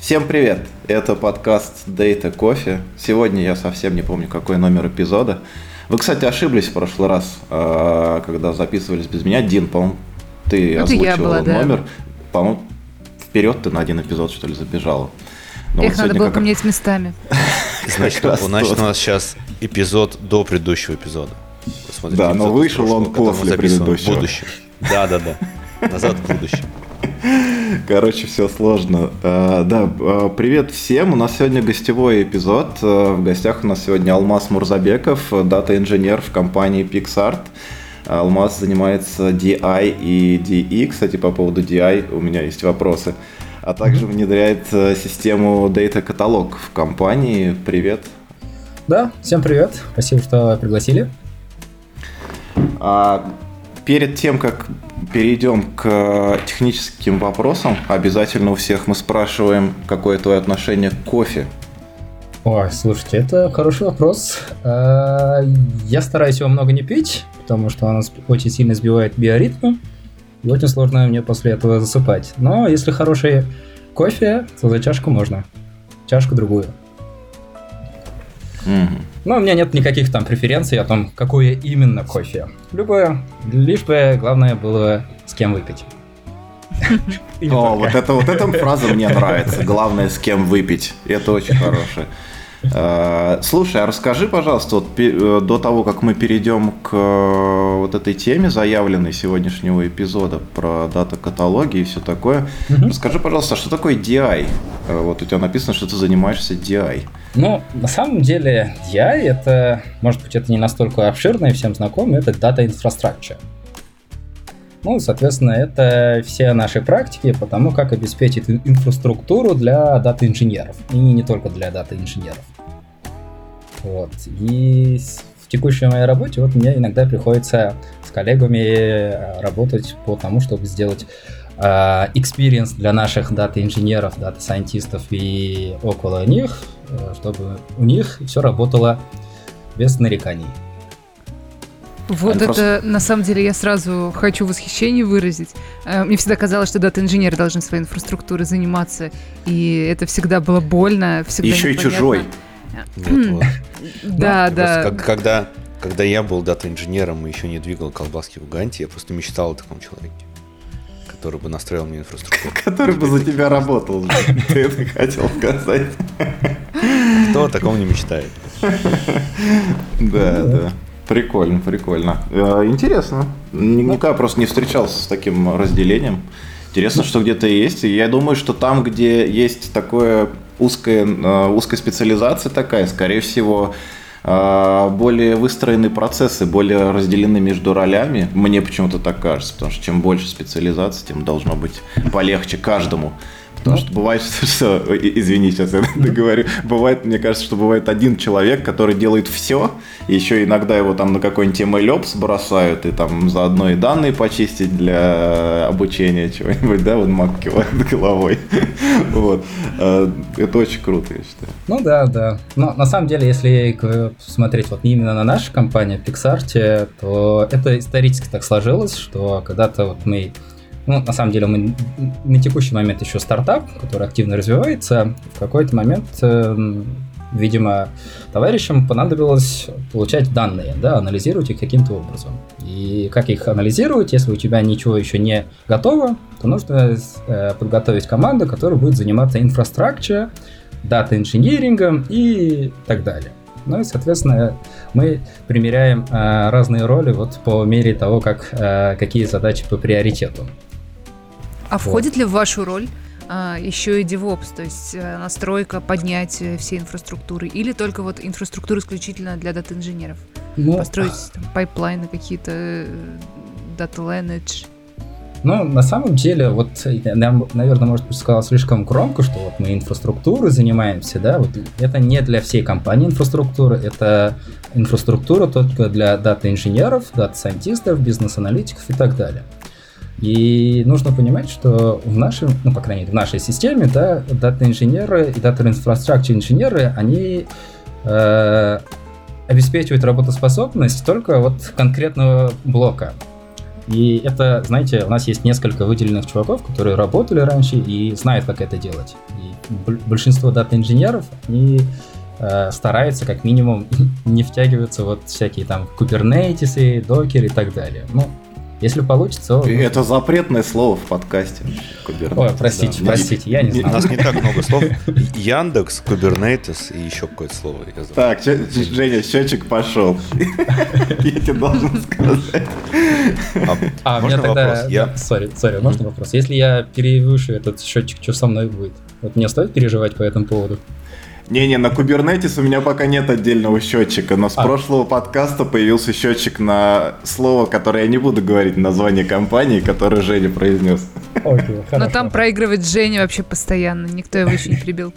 Всем привет! Это подкаст Data Coffee. Сегодня я совсем не помню, какой номер эпизода. Вы, кстати, ошиблись в прошлый раз, а, когда записывались без меня. Дин, по-моему, ты Это озвучивал я была, да. номер. По-моему, вперед ты на один эпизод, что ли, забежала. Но Их вот надо было как- поменять местами. Значит, у нас сейчас эпизод до предыдущего эпизода. Посмотрите, Да, но вышел прошлого, он после предыдущего. будущем. Да, да, да. Назад в будущее. Короче, все сложно. А, Да, а, привет всем. У нас сегодня гостевой эпизод. А, В гостях у нас сегодня Алмаз Мурзабеков, дата-инженер в компании PixArt. Алмаз занимается DI и DE. Кстати, по поводу DI у меня есть вопросы. А также внедряет э, систему Data Catalog в компании. Привет. Да, всем привет. Спасибо, что пригласили. А перед тем, как перейдем к техническим вопросам, обязательно у всех мы спрашиваем, какое твое отношение к кофе. Ой, слушайте, это хороший вопрос. А, Я стараюсь его много не пить, потому что он сб- очень сильно сбивает биоритмы. И очень сложно мне после этого засыпать. Но если хороший кофе, то за чашку можно. Чашку другую. Но у меня нет никаких там преференций о том, какое именно кофе. Любое, лишь бы главное было с кем выпить. О, вот это вот эта фраза мне нравится. Главное, с кем выпить. Это очень хорошее. Э, Слушай, а расскажи, пожалуйста, вот э, до того, как мы перейдем к э, вот этой теме, заявленной сегодняшнего эпизода про дата-каталоги и все такое, Мгм. расскажи, пожалуйста, а что такое DI? Вот у тебя написано, что ты занимаешься DI. Ну, на самом деле, DI это, может быть, это не настолько обширно и всем знакомо, это Infrastructure. Ну, соответственно, это все наши практики по тому, как обеспечить ин- инфраструктуру для дата-инженеров. И не только для дата-инженеров. Вот. И в текущей моей работе вот мне иногда приходится с коллегами э, работать по тому, чтобы сделать experience для наших дата-инженеров, дата-сайентистов и около них, э, чтобы у них все работало без нареканий. Вот Они это, просто- на самом деле, я сразу хочу восхищение выразить. Э, Мне всегда казалось, что дата-инженеры должны своей инфраструктурой заниматься, и это всегда было больно, всегда Еще и непонятно. чужой. Вот, вот. Да, да. Когда, когда я был дата-инженером и еще не двигал колбаски в Ганте, я просто мечтал о таком человеке, который бы настроил мне инфраструктуру. Который бы за тебя работал. Ты это хотел сказать. Кто о таком не мечтает? Да, да. Прикольно, прикольно. Э, Интересно. Никогда просто не встречался с таким разделением. Интересно, что где-то есть. И я думаю, что там, где есть такое узкая, э, узкая специализация такая, скорее всего, э, более выстроены процессы, более разделены между ролями. Мне почему-то так кажется, потому что чем больше специализации, тем должно быть полегче каждому. Потому что бывает, что, что- извини, сейчас я договорю, бывает, мне кажется, что бывает один человек, который делает все, еще иногда его там на какой-нибудь MLOps бросают, и там заодно и данные почистить для обучения чего-нибудь, да, вот маг кивает головой. Вот. Э, Это очень круто, я считаю. Ну да, да. Но на самом деле, если смотреть вот именно на нашу компанию PixArt, то это исторически так сложилось, что когда-то вот мы ну, на самом деле, мы на текущий момент еще стартап, который активно развивается. В какой-то момент, э, видимо, товарищам понадобилось получать данные, да, анализировать их каким-то образом. И как их анализировать, если у тебя ничего еще не готово, то нужно э, подготовить команду, которая будет заниматься инфраструктурой, дата-инжинирингом и так далее. Ну и, соответственно, мы примеряем э, разные роли вот по мере того, как, э, какие задачи по приоритету. А входит ли в вашу роль а, еще и DevOps, то есть э, настройка, поднятие всей инфраструктуры, или только вот инфраструктура исключительно для дата-инженеров? Ну, Построить там, пайплайны какие-то, э, data lineage? Ну, на самом деле, вот, я, наверное, может быть, сказал слишком громко, что вот мы инфраструктурой занимаемся, да, вот это не для всей компании инфраструктура, это инфраструктура только для дата-инженеров, дата-сайентистов, бизнес-аналитиков и так далее. И нужно понимать, что в нашем, ну, по крайней мере, в нашей системе, да, дата-инженеры и дата-инфраструктура инженеры, они э, обеспечивают работоспособность только вот конкретного блока. И это, знаете, у нас есть несколько выделенных чуваков, которые работали раньше и знают, как это делать. И большинство дата-инженеров, они э, стараются как минимум не втягиваться вот всякие там кубернетисы, докер и так далее. Ну, если получится... И это запретное слово в подкасте. Kubernetes, Ой, простите, да. простите, я не знаю. У нас не так много слов. Яндекс, Kubernetes и еще какое-то слово. Так, Женя, счетчик пошел. Я тебе должен сказать. А, можно вопрос? Сори, сори, можно вопрос? Если я перевышу этот счетчик, что со мной будет? Вот мне стоит переживать по этому поводу? Не-не, на Kubernetes у меня пока нет отдельного счетчика, но с а. прошлого подкаста появился счетчик на слово, которое я не буду говорить, название компании, которое Женя произнес. Окей, но там проигрывает Женя вообще постоянно, никто его еще не прибил.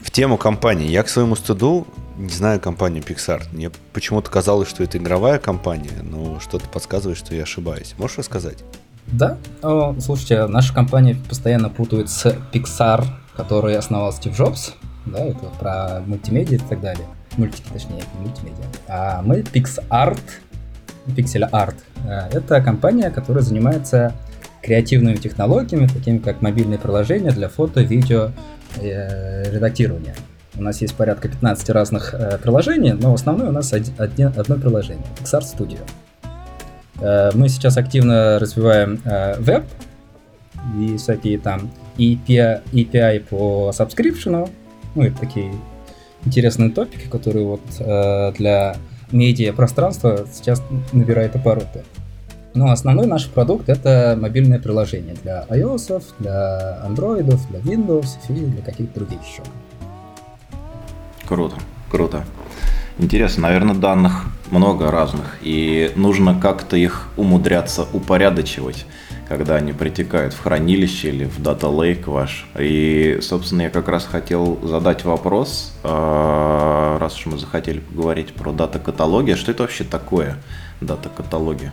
В тему компании. Я к своему стыду не знаю компанию Pixar. Мне почему-то казалось, что это игровая компания, но что-то подсказывает, что я ошибаюсь. Можешь рассказать? Да. О, слушайте, наша компания постоянно путает с Pixar который основал Стив Джобс, да, это про мультимедиа и так далее. Мультики, точнее, не мультимедиа. А мы PixArt, Pixel Art. Э, это компания, которая занимается креативными технологиями, такими как мобильные приложения для фото, видео, э, редактирования. У нас есть порядка 15 разных э, приложений, но основное у нас один, одно приложение – Pixar Studio. Э, мы сейчас активно развиваем э, веб и всякие там API, API по subscription. Ну, это такие интересные топики, которые вот э, для медиа пространства сейчас набирают обороты. Но основной наш продукт это мобильное приложение для iOS, для Android, для Windows и для каких-то других еще. Круто, круто. Интересно, наверное, данных много разных, и нужно как-то их умудряться упорядочивать когда они притекают в хранилище или в Data Lake ваш. И, собственно, я как раз хотел задать вопрос, а, раз уж мы захотели поговорить про дата-каталоги, а что это вообще такое дата-каталоги?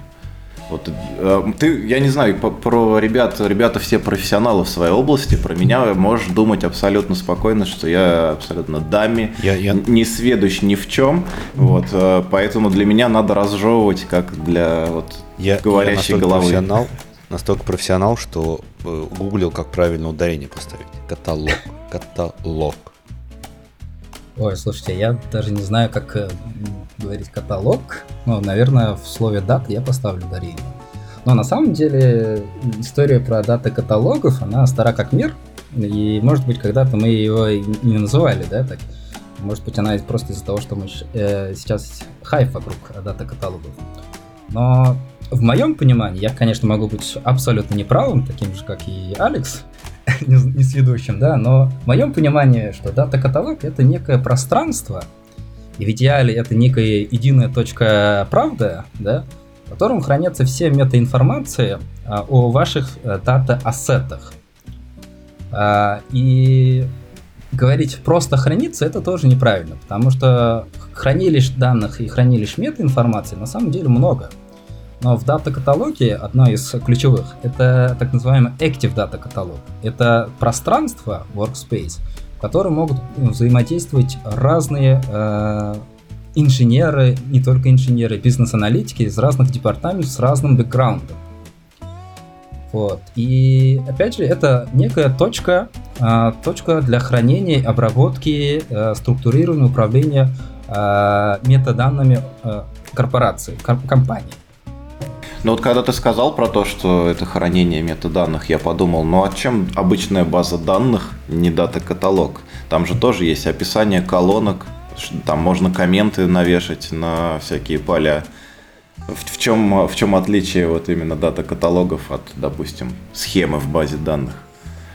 Вот, э, ты, я не знаю, про ребят, ребята все профессионалы в своей области, про меня можешь думать абсолютно спокойно, что я абсолютно даме, я, я... не сведущ ни в чем, вот, э, поэтому для меня надо разжевывать, как для вот я, говорящей я головы. Профессионал, настолько профессионал, что э, гуглил, как правильно ударение поставить. Каталог. Каталог. Ой, слушайте, я даже не знаю, как э, говорить каталог. Ну, наверное, в слове дат я поставлю ударение. Но на самом деле история про даты каталогов, она стара как мир. И, может быть, когда-то мы его не называли, да, так. Может быть, она просто из-за того, что мы э, сейчас хайп вокруг дата каталогов. Но в моем понимании, я, конечно, могу быть абсолютно неправым, таким же, как и Алекс, не, не с ведущим, да, но в моем понимании, что дата-каталог — это некое пространство, и в идеале это некая единая точка правды, да, в котором хранятся все метаинформации а, о ваших а, дата-ассетах. А, и говорить просто храниться это тоже неправильно, потому что хранилищ данных и хранилищ метаинформации на самом деле много. Но в дата-каталоге одно из ключевых — это так называемый Active Data каталог. Это пространство, workspace, в котором могут взаимодействовать разные э, инженеры, не только инженеры, бизнес-аналитики из разных департаментов с разным бэкграундом. Вот. И опять же, это некая точка, э, точка для хранения, обработки, э, структурирования, управления э, метаданными э, корпорации, компании. Ну вот когда ты сказал про то, что это хранение метаданных, я подумал, ну а чем обычная база данных не дата-каталог? Там же тоже есть описание колонок, там можно комменты навешать на всякие поля. В, в, чем, в чем отличие вот именно дата-каталогов от, допустим, схемы в базе данных?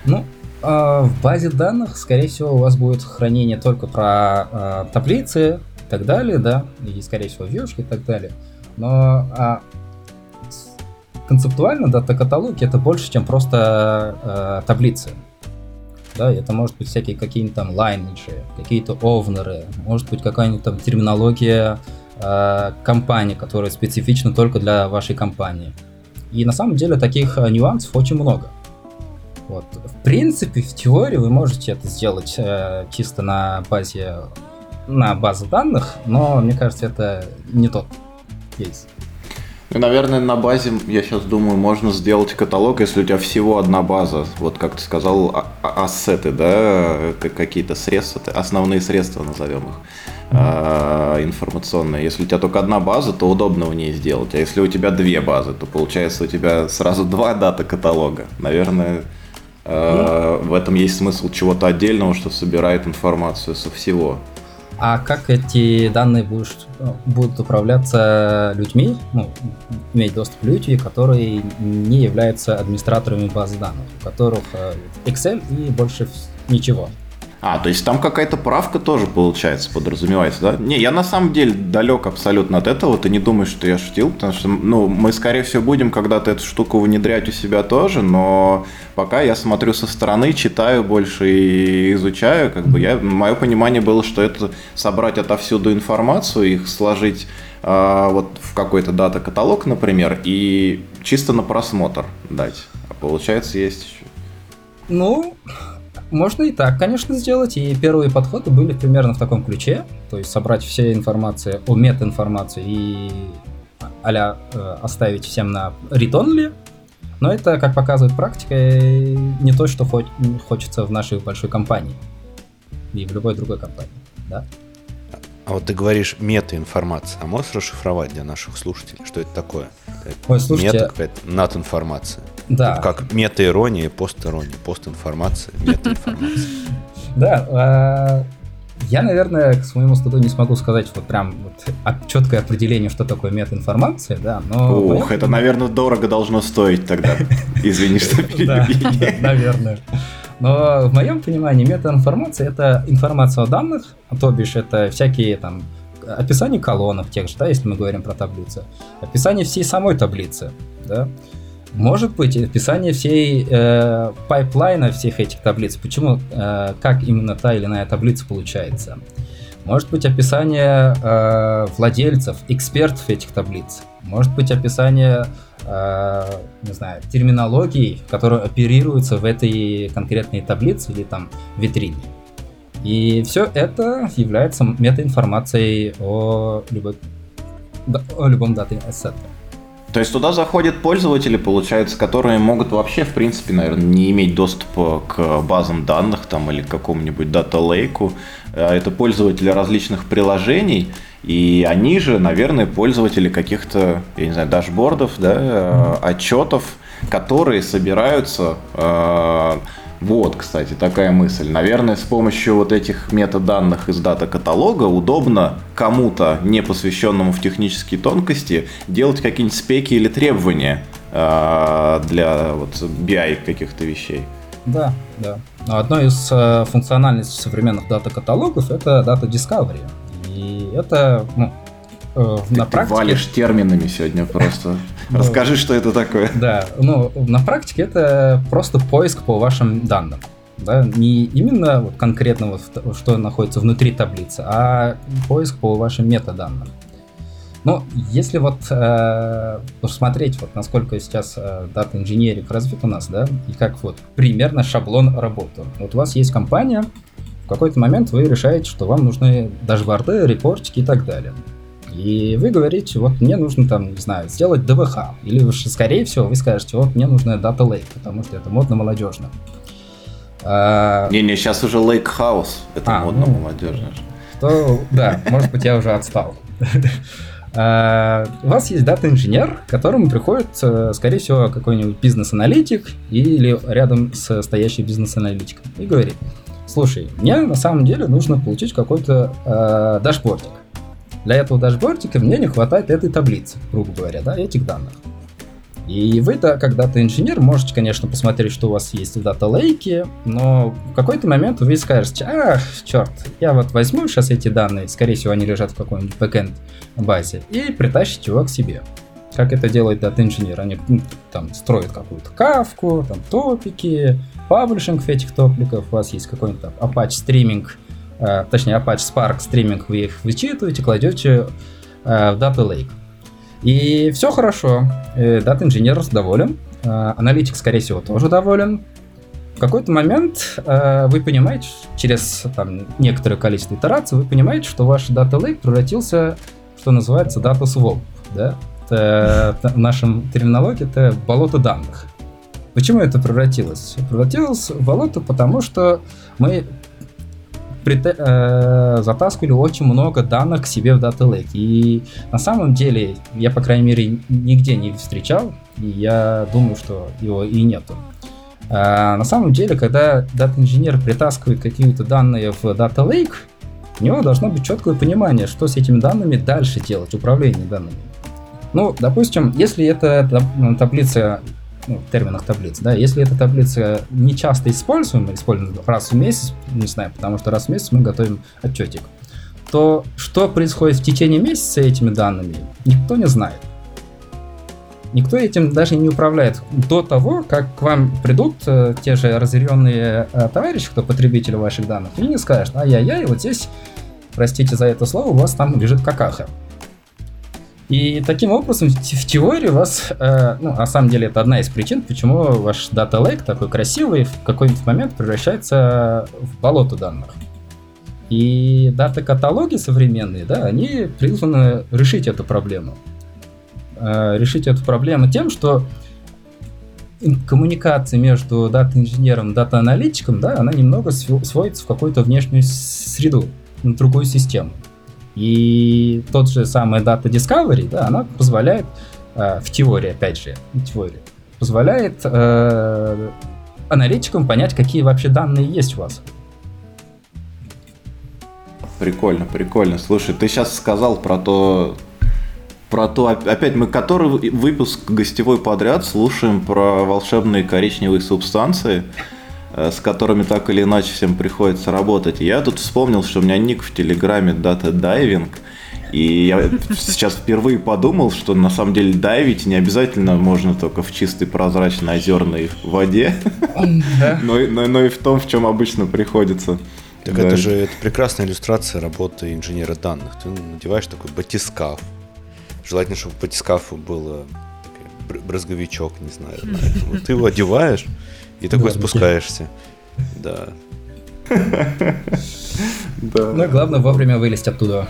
Ну, э, в базе данных, скорее всего, у вас будет хранение только про э, таблицы и так далее, да, и, скорее всего, вьюшки и так далее. Но э, концептуально дата-каталоги это больше, чем просто э, таблицы. Да, это может быть всякие какие-нибудь там лайнеджи, какие-то овнеры, может быть какая-нибудь там терминология э, компании, которая специфична только для вашей компании. И на самом деле таких э, нюансов очень много. Вот. В принципе, в теории вы можете это сделать э, чисто на базе на базу данных, но мне кажется, это не тот кейс. И, наверное, на базе, я сейчас думаю, можно сделать каталог, если у тебя всего одна база. Вот как ты сказал, а- а- ассеты, да, какие-то средства, основные средства назовем их а, информационные. Если у тебя только одна база, то удобно в ней сделать. А если у тебя две базы, то получается у тебя сразу два дата каталога. Наверное, э, в этом есть смысл чего-то отдельного, что собирает информацию со всего. А как эти данные будешь, будут управляться людьми, ну, иметь доступ люди, которые не являются администраторами базы данных, у которых э, Excel и больше ничего? А, то есть там какая-то правка тоже, получается, подразумевается, да? Не, я на самом деле далек абсолютно от этого, ты не думаешь, что я шутил, потому что, ну, мы, скорее всего, будем когда-то эту штуку внедрять у себя тоже, но пока я смотрю со стороны, читаю больше и изучаю, как бы я, мое понимание было, что это собрать отовсюду информацию, их сложить э, вот в какой-то дата-каталог, например, и чисто на просмотр дать. А получается, есть еще. Ну, можно и так, конечно, сделать. И первые подходы были примерно в таком ключе. То есть собрать все информации о мет-информации и а э, оставить всем на read-only. Но это, как показывает практика, не то, что хоть, хочется в нашей большой компании. И в любой другой компании. Да? А вот ты говоришь мета-информация, а можешь расшифровать для наших слушателей, что это такое? Ой, слушайте, мета какая-то над-информация. Да. Как мета-ирония, пост-ирония, пост-информация, мета-информация. Да, а, я, наверное, к своему стыду не смогу сказать вот прям вот четкое определение, что такое мета-информация, да, но... Ух, это, наверное, дорого должно стоить тогда. Извини, что перебил. Наверное. Но в моем понимании метаинформация это информация о данных, то бишь это всякие там описание колонок тех же, да, если мы говорим про таблицы, описание всей самой таблицы, да, может быть описание всей э, пайплайна всех этих таблиц, почему, э, как именно та или иная таблица получается. Может быть описание э, владельцев, экспертов этих таблиц. Может быть описание э, не знаю, терминологией, которая оперируется в этой конкретной таблице или там витрине. И все это является метаинформацией о, любой, о любом дата-ассете. То есть туда заходят пользователи, получается, которые могут вообще, в принципе, наверное, не иметь доступа к базам данных там, или к какому-нибудь дата-лейку. А это пользователи различных приложений, и они же, наверное, пользователи каких-то, я не знаю, дашбордов, да, mm-hmm. отчетов, которые собираются э, вот, кстати, такая мысль. Наверное, с помощью вот этих метаданных из дата-каталога удобно кому-то, не посвященному в технические тонкости, делать какие-нибудь спеки или требования э, для вот BI каких-то вещей. Да, да. Одно из э, функциональностей современных дата-каталогов это дата discovery. И это ну, э, на практике... Ты валишь терминами сегодня просто. Расскажи, что это такое. Да, ну, на практике это просто поиск по вашим данным. Да, не именно вот конкретно вот что находится внутри таблицы, а поиск по вашим метаданным. Но если вот э, посмотреть, вот насколько сейчас э, дата инженеринг развит у нас, да, и как вот примерно шаблон работы. Вот у вас есть компания, в какой-то момент вы решаете, что вам нужны дашборды, репортики и так далее. И вы говорите, вот мне нужно там, не знаю, сделать ДВХ. Или, скорее всего, вы скажете, вот мне нужно Data Lake, потому что это модно молодежно. А, Не-не, сейчас уже Lake House. Это а, модно ну, молодежно. То, да, может быть, я уже отстал. А, у вас есть дата-инженер, к которому приходит, э, скорее всего, какой-нибудь бизнес-аналитик или рядом с стоящей бизнес-аналитиком и говорит, слушай, мне на самом деле нужно получить какой-то э, дашбордик. Для этого дашбордика мне не хватает этой таблицы, грубо говоря, да, этих данных. И вы, да, как дата-инженер, можете, конечно, посмотреть, что у вас есть в дата лейке, но в какой-то момент вы скажете, ах, черт, я вот возьму сейчас эти данные, скорее всего, они лежат в какой-нибудь бэкэнд базе, и притащите их к себе. Как это делает дата-инженер? Они ну, там строят какую-то Кафку, там топики, паблишинг этих топиков, у вас есть какой-нибудь там Apache стриминг точнее Apache Spark стриминг, вы их вычитываете, кладете э, в Data Lake. И все хорошо, э, дата инженер доволен, аналитик, скорее всего, тоже доволен. В какой-то момент вы понимаете, через там, некоторое количество итераций, вы понимаете, что ваш Data Lake превратился, что называется, Data Swamp. Да? это, в нашем терминологии это болото данных. Почему это превратилось? Превратилось в болото, потому что мы э, затаскивали очень много данных к себе в Data Lake. И на самом деле, я, по крайней мере, нигде не встречал, и я думаю, что его и нету. А на самом деле, когда дата-инженер притаскивает какие-то данные в Data Lake, у него должно быть четкое понимание, что с этими данными дальше делать, управление данными. Ну, допустим, если это таблица, ну, в терминах таблиц, да, если эта таблица не часто используема, используем раз в месяц, не знаю, потому что раз в месяц мы готовим отчетик, то что происходит в течение месяца этими данными, никто не знает. Никто этим даже не управляет до того, как к вам придут э, те же разъяренные э, товарищи, кто потребитель ваших данных, и не скажут, ай-яй-яй, вот здесь, простите за это слово, у вас там лежит какаха. И таким образом, в теории у вас, э, ну, на самом деле, это одна из причин, почему ваш Data Lake такой красивый в какой-нибудь момент превращается в болото данных. И дата-каталоги современные, да, они призваны решить эту проблему. Э, решить эту проблему тем, что коммуникация между дата-инженером и дата-аналитиком, да, она немного сводится в какую-то внешнюю среду, в другую систему. И тот же самый Data Discovery, да, она позволяет, э, в теории, опять же, теории, позволяет э, аналитикам понять, какие вообще данные есть у вас. Прикольно, прикольно. Слушай, ты сейчас сказал про то, про то, опять мы который выпуск гостевой подряд слушаем про волшебные коричневые субстанции. Э, с которыми так или иначе всем приходится работать. я тут вспомнил, что у меня ник в Телеграме Data Diving, и я сейчас впервые подумал, что на самом деле дайвить не обязательно можно только в чистой прозрачной озерной воде, но, но, но и в том, в чем обычно приходится. Так это же это прекрасная иллюстрация работы инженера данных. Ты надеваешь такой батискаф. Желательно, чтобы батискафу было брызговичок, не знаю. Ты его одеваешь, и такой да, спускаешься. Да. Да. Ну, главное вовремя вылезть оттуда.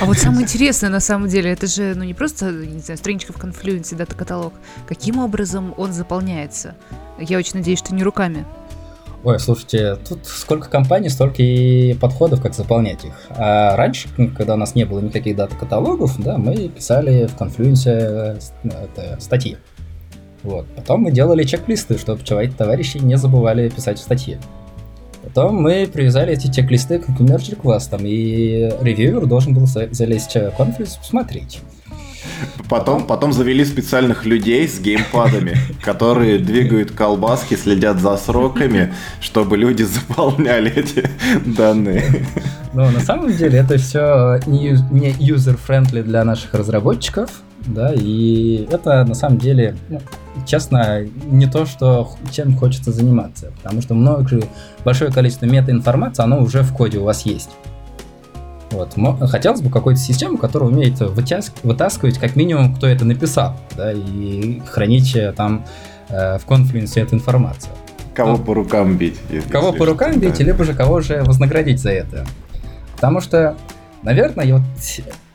А вот самое интересное, на самом деле, это же, ну, не просто, не знаю, страничка в конфлюенсе, дата-каталог. Каким образом он заполняется? Я очень надеюсь, что не руками. Ой, слушайте, тут сколько компаний, столько и подходов, как заполнять их. А раньше, когда у нас не было никаких дата-каталогов, да, мы писали в конфлюенсе э, статьи. Вот. Потом мы делали чек-листы, чтобы товарищи не забывали писать статьи. Потом мы привязали эти чек-листы к merge реквестам, и ревьюер должен был залезть в конфликт посмотреть. Потом, потом завели специальных людей с геймпадами, которые двигают колбаски, следят за сроками, чтобы люди заполняли эти данные. Но на самом деле это все не user-friendly для наших разработчиков, да, и это на самом деле, ну, честно, не то, что чем хочется заниматься, потому что много, большое количество метаинформации, оно уже в коде у вас есть. Вот. Хотелось бы какую-то систему, которая умеет вытаскивать как минимум, кто это написал, да, и хранить э, там э, в конфлюенсе эту информацию. Кого ну, по рукам бить. Кого по рукам бить, да. либо же кого же вознаградить за это. Потому что Наверное, я вот,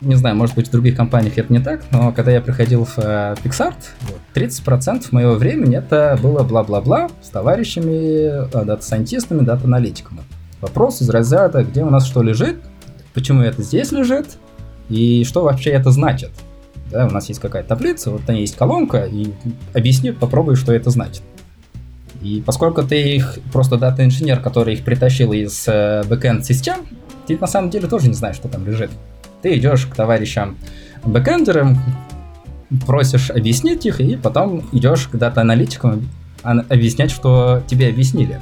не знаю, может быть, в других компаниях это не так, но когда я приходил в э, Pixart, 30% моего времени это было бла-бла-бла с товарищами, э, дата-сайентистами, дата-аналитиками. Вопрос из разряда, где у нас что лежит, почему это здесь лежит, и что вообще это значит. Да, у нас есть какая-то таблица, вот там есть колонка, и объясни, попробуй, что это значит. И поскольку ты просто дата-инженер, который их притащил из э, бэкэнд систем, ты на самом деле тоже не знаешь, что там лежит. Ты идешь к товарищам бэкэндерам, просишь объяснить их, и потом идешь к дата-аналитикам объяснять, что тебе объяснили.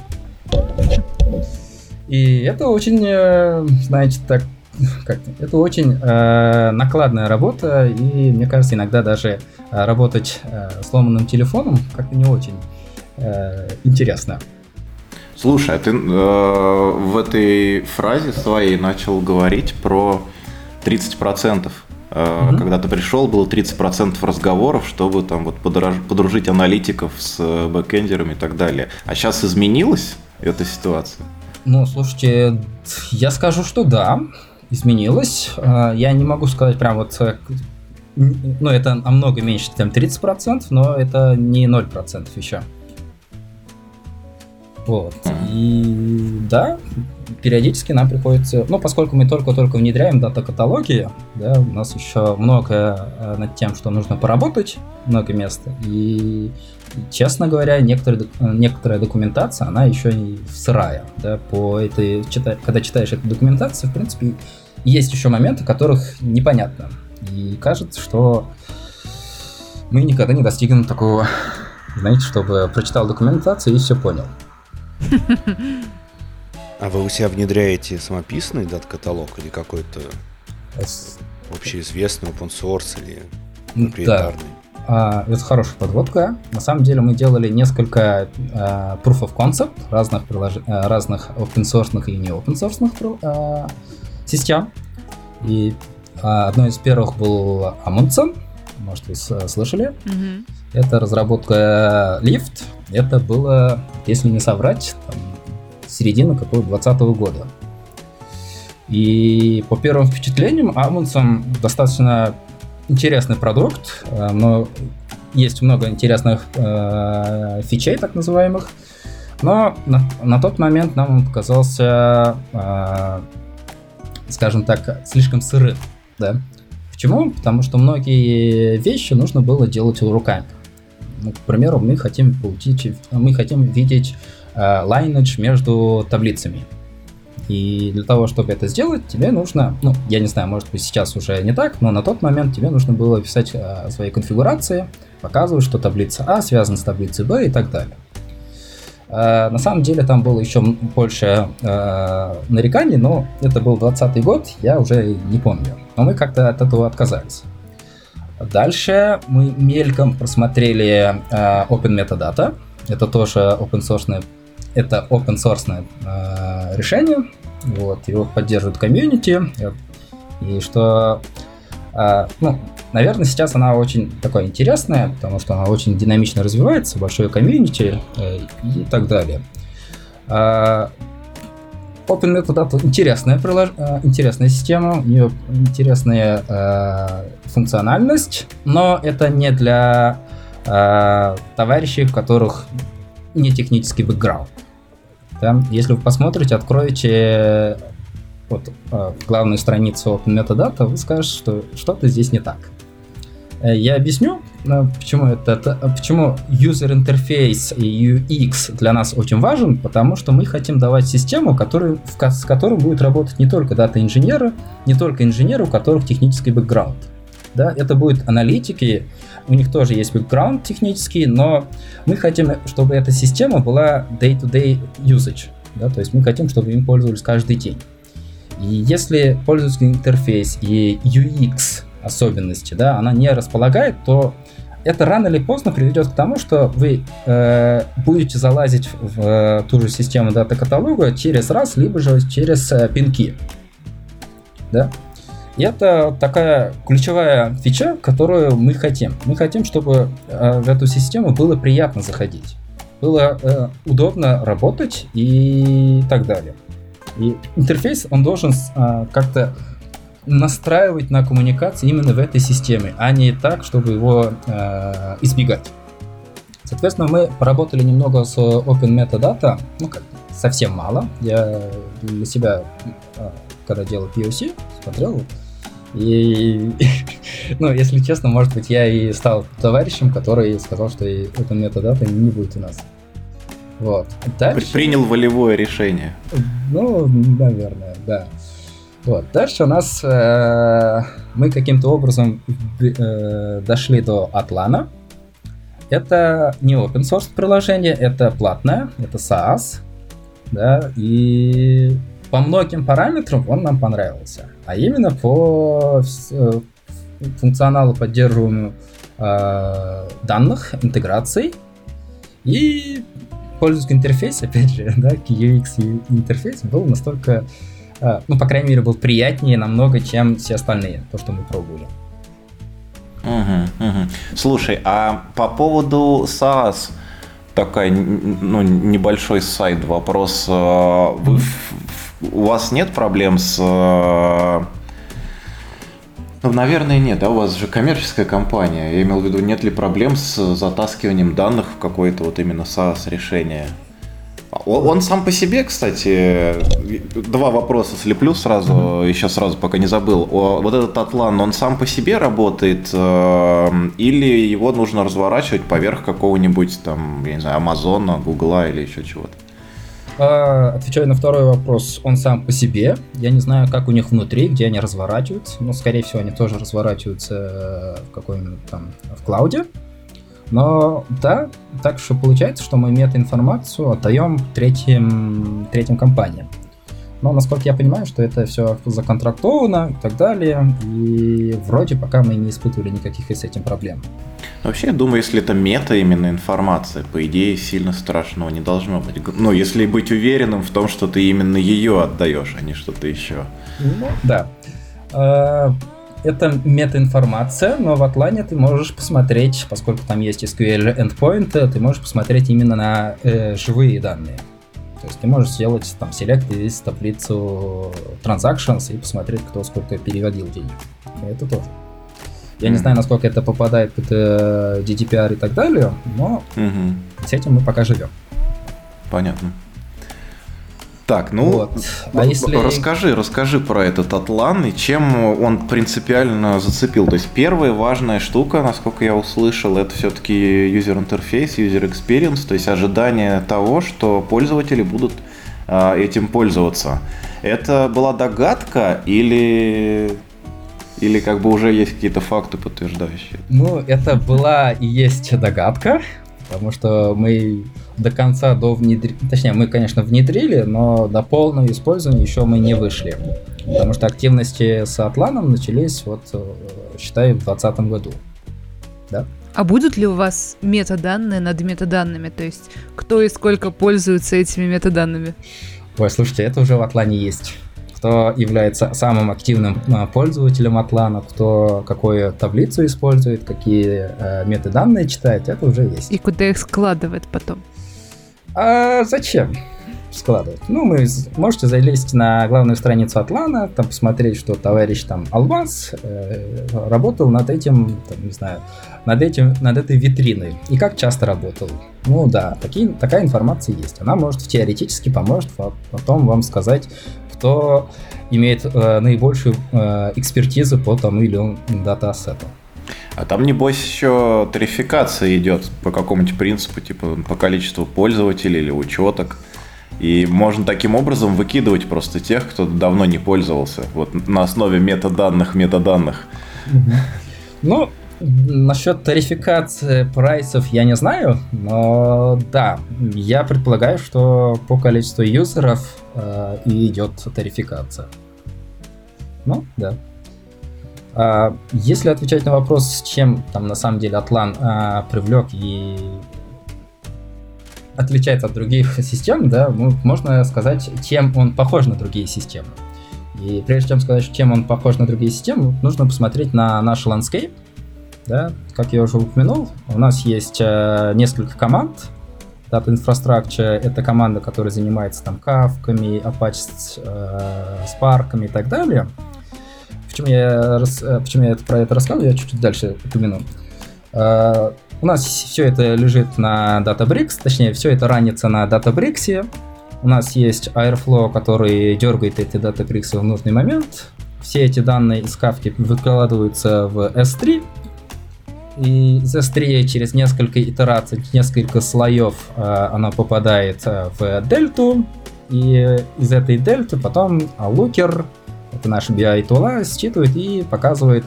И это очень, э, знаете, так, как это очень э, накладная работа, и мне кажется, иногда даже э, работать э, сломанным телефоном как-то не очень э, интересно. Слушай, а ты э, в этой фразе своей начал говорить про 30%. Э, угу. Когда ты пришел, было 30% разговоров, чтобы там вот подраж... подружить аналитиков с бэкэндерами и так далее. А сейчас изменилась эта ситуация? Ну, слушайте, я скажу, что да, изменилось. Э, я не могу сказать прям вот э, ну, это намного меньше, чем 30%, но это не 0% еще. Вот. И да, периодически нам приходится, ну, поскольку мы только-только внедряем дата-каталоги, да, у нас еще много э, над тем, что нужно поработать, много места. И, честно говоря, некоторые, некоторая документация, она еще и сырая, да, по этой, чита, когда читаешь эту документацию, в принципе, есть еще моменты, которых непонятно. И кажется, что мы никогда не достигнем такого, знаете, чтобы прочитал документацию и все понял. А вы у себя внедряете самописный дат-каталог или какой-то общеизвестный open source или проприетарный? Да. А, это хорошая подводка. На самом деле мы делали несколько а, proof of concept разных, прилож... А, разных open source и не open source а, систем. И а, одной из первых был Amundsen, может вы слышали. Mm-hmm. Это разработка Lift. Это было, если не соврать, там, середина какого 2020 года. И по первым впечатлениям Amundsen достаточно интересный продукт, э, но есть много интересных э, фичей, так называемых. Но на, на тот момент нам он показался, э, скажем так, слишком сырым. Да? Почему? Потому что многие вещи нужно было делать руками. Ну, к примеру, мы хотим получить, мы хотим видеть э, lineage между таблицами. И для того, чтобы это сделать, тебе нужно, ну, я не знаю, может быть сейчас уже не так, но на тот момент тебе нужно было писать э, свои конфигурации, показывать, что таблица А связана с таблицей Б и так далее. Э, на самом деле там было еще больше э, нареканий, но это был 20 год, я уже не помню. Но мы как-то от этого отказались. Дальше мы мельком просмотрели э, Open Metadata. Это тоже open source, это open source э, решение. Вот, его поддерживает комьюнити. И что, э, ну, наверное, сейчас она очень такая интересная, потому что она очень динамично развивается, большое комьюнити э, и так далее. Э, Open Metadata интересная, прилож... Э, интересная система, у нее интересная э, функциональность, но это не для э, товарищей, у которых не технический бэкграунд. Да? Если вы посмотрите, откроете вот, э, главную страницу Open Metadata, вы скажете, что что-то здесь не так. Э, я объясню, э, почему это, почему user interface и UX для нас очень важен, потому что мы хотим давать систему, который, с которой будет работать не только дата-инженеры, не только инженеры, у которых технический бэкграунд. Да, это будут аналитики, у них тоже есть бэкграунд технический, но мы хотим, чтобы эта система была day-to-day usage. Да, то есть мы хотим, чтобы им пользовались каждый день. И если пользовательский интерфейс и UX особенности, да, она не располагает, то это рано или поздно приведет к тому, что вы э, будете залазить в э, ту же систему дата-каталога через раз, либо же через э, пинки. Да? И это такая ключевая фича, которую мы хотим. Мы хотим, чтобы э, в эту систему было приятно заходить, было э, удобно работать и так далее. И интерфейс, он должен э, как-то настраивать на коммуникации именно в этой системе, а не так, чтобы его э, избегать. Соответственно, мы поработали немного с Open Metadata, ну как, совсем мало. Я для себя, э, когда делал POC, смотрел, и, ну, если честно, может быть, я и стал товарищем, который сказал, что Open Metadata не будет у нас. Вот. Дальше... Принял волевое решение. Ну, наверное, да. Вот. Дальше у нас э, мы каким-то образом э, дошли до Атлана. Это не open source приложение, это платное, это SaaS. Да, и по многим параметрам он нам понравился. А именно по э, функционалу поддерживаемому э, данных, интеграций и пользовательский интерфейс, опять же, да, UX интерфейс был настолько ну, по крайней мере, был приятнее намного, чем все остальные, то, что мы пробовали. Угу, угу. Слушай, а по поводу SaaS, такой ну, небольшой сайт вопрос. Э, вы, у вас нет проблем с э, Ну, наверное, нет, да, у вас же коммерческая компания. Я имел в виду, нет ли проблем с затаскиванием данных в какое-то вот именно SaaS решение? Он, он сам по себе, кстати, два вопроса слеплю сразу, mm-hmm. еще сразу, пока не забыл. О, вот этот Атлан, он сам по себе работает э, или его нужно разворачивать поверх какого-нибудь там, я не знаю, Амазона, Гугла или еще чего-то? А, отвечаю на второй вопрос. Он сам по себе. Я не знаю, как у них внутри, где они разворачиваются. Но, скорее всего, они тоже разворачиваются в какой-нибудь там в клауде. Но да, так что получается, что мы мета-информацию отдаем третьим, третьим компаниям. Но, насколько я понимаю, что это все законтрактовано и так далее, и вроде пока мы не испытывали никаких с этим проблем. Вообще, я думаю, если это мета именно информация, по идее, сильно страшного не должно быть. Ну, если быть уверенным в том, что ты именно ее отдаешь, а не что-то еще. Ну, да. Это метаинформация, но в Атлане ты можешь посмотреть, поскольку там есть SQL endpoint, ты можешь посмотреть именно на э, живые данные. То есть ты можешь сделать там селект из таблицу transactions и посмотреть, кто сколько переводил денег. Это тоже. Я mm-hmm. не знаю, насколько это попадает под э, GDPR и так далее, но mm-hmm. с этим мы пока живем. Понятно. Так, ну, вот. а если... расскажи, расскажи про этот Атлан и чем он принципиально зацепил. То есть первая важная штука, насколько я услышал, это все-таки user interface, user experience, то есть ожидание того, что пользователи будут э, этим пользоваться. Это была догадка или или как бы уже есть какие-то факты подтверждающие? Ну, это была и есть догадка, потому что мы до конца, до внедрения, точнее, мы, конечно, внедрили, но до полного использования еще мы не вышли. Потому что активности с Атланом начались, вот, э, считай, в 2020 году. Да? А будут ли у вас метаданные над метаданными? То есть, кто и сколько пользуется этими метаданными? Ой, слушайте, это уже в Атлане есть кто является самым активным а, пользователем Атлана, кто какую таблицу использует, какие э, метаданные читает, это уже есть. И куда их складывает потом? А зачем? складывать. Ну, мы можете залезть на главную страницу Атлана, там посмотреть, что товарищ там Алмаз э, работал над этим, там, не знаю, над этим, над этой витриной. И как часто работал. Ну да, такие, такая информация есть. Она может теоретически поможет потом вам сказать, кто имеет э, наибольшую э, экспертизу по тому или иному дата-ассету. А там, небось, еще тарификация идет по какому-нибудь принципу, типа по количеству пользователей или учеток. И можно таким образом выкидывать просто тех, кто давно не пользовался. Вот на основе метаданных метаданных. Ну, насчет тарификации прайсов я не знаю, но да, я предполагаю, что по количеству юзеров э, идет тарификация. Ну, да. А, если отвечать на вопрос, чем там на самом деле Атлан а, привлек и отличается от других систем, да, можно сказать, чем он похож на другие системы. И прежде чем сказать, чем он похож на другие системы, нужно посмотреть на наш landscape. Да? Как я уже упомянул, у нас есть э, несколько команд. Data Infrastructure — это команда, которая занимается там кавками, Apache э, Spark и так далее. Почему я, э, почему я это, про это рассказываю, я чуть-чуть дальше упомяну. Э, у нас все это лежит на Databricks, точнее, все это ранится на Databricks. У нас есть Airflow, который дергает эти Databricks в нужный момент. Все эти данные из кавки выкладываются в S3. И из S3 через несколько итераций, несколько слоев э, она попадает э, в дельту. И из этой дельты потом Looker, это наш BI тула, считывает и показывает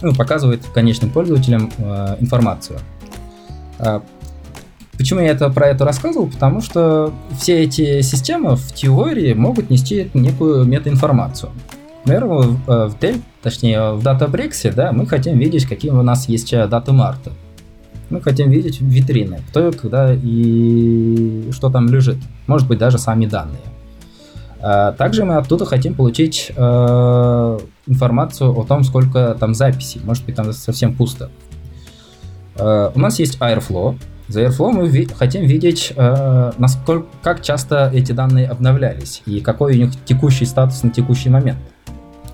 ну, показывает конечным пользователям э, информацию. Почему я это, про это рассказывал? Потому что все эти системы в теории могут нести некую метаинформацию. Например, э, в Dell, точнее в Databricks, да, мы хотим видеть, какие у нас есть э, даты марта. Мы хотим видеть витрины, кто, когда и что там лежит. Может быть, даже сами данные. Также мы оттуда хотим получить э, информацию о том, сколько там записей. Может быть, там совсем пусто. Э, у нас есть Airflow. За Airflow мы ви- хотим видеть, э, насколько, как часто эти данные обновлялись и какой у них текущий статус на текущий момент.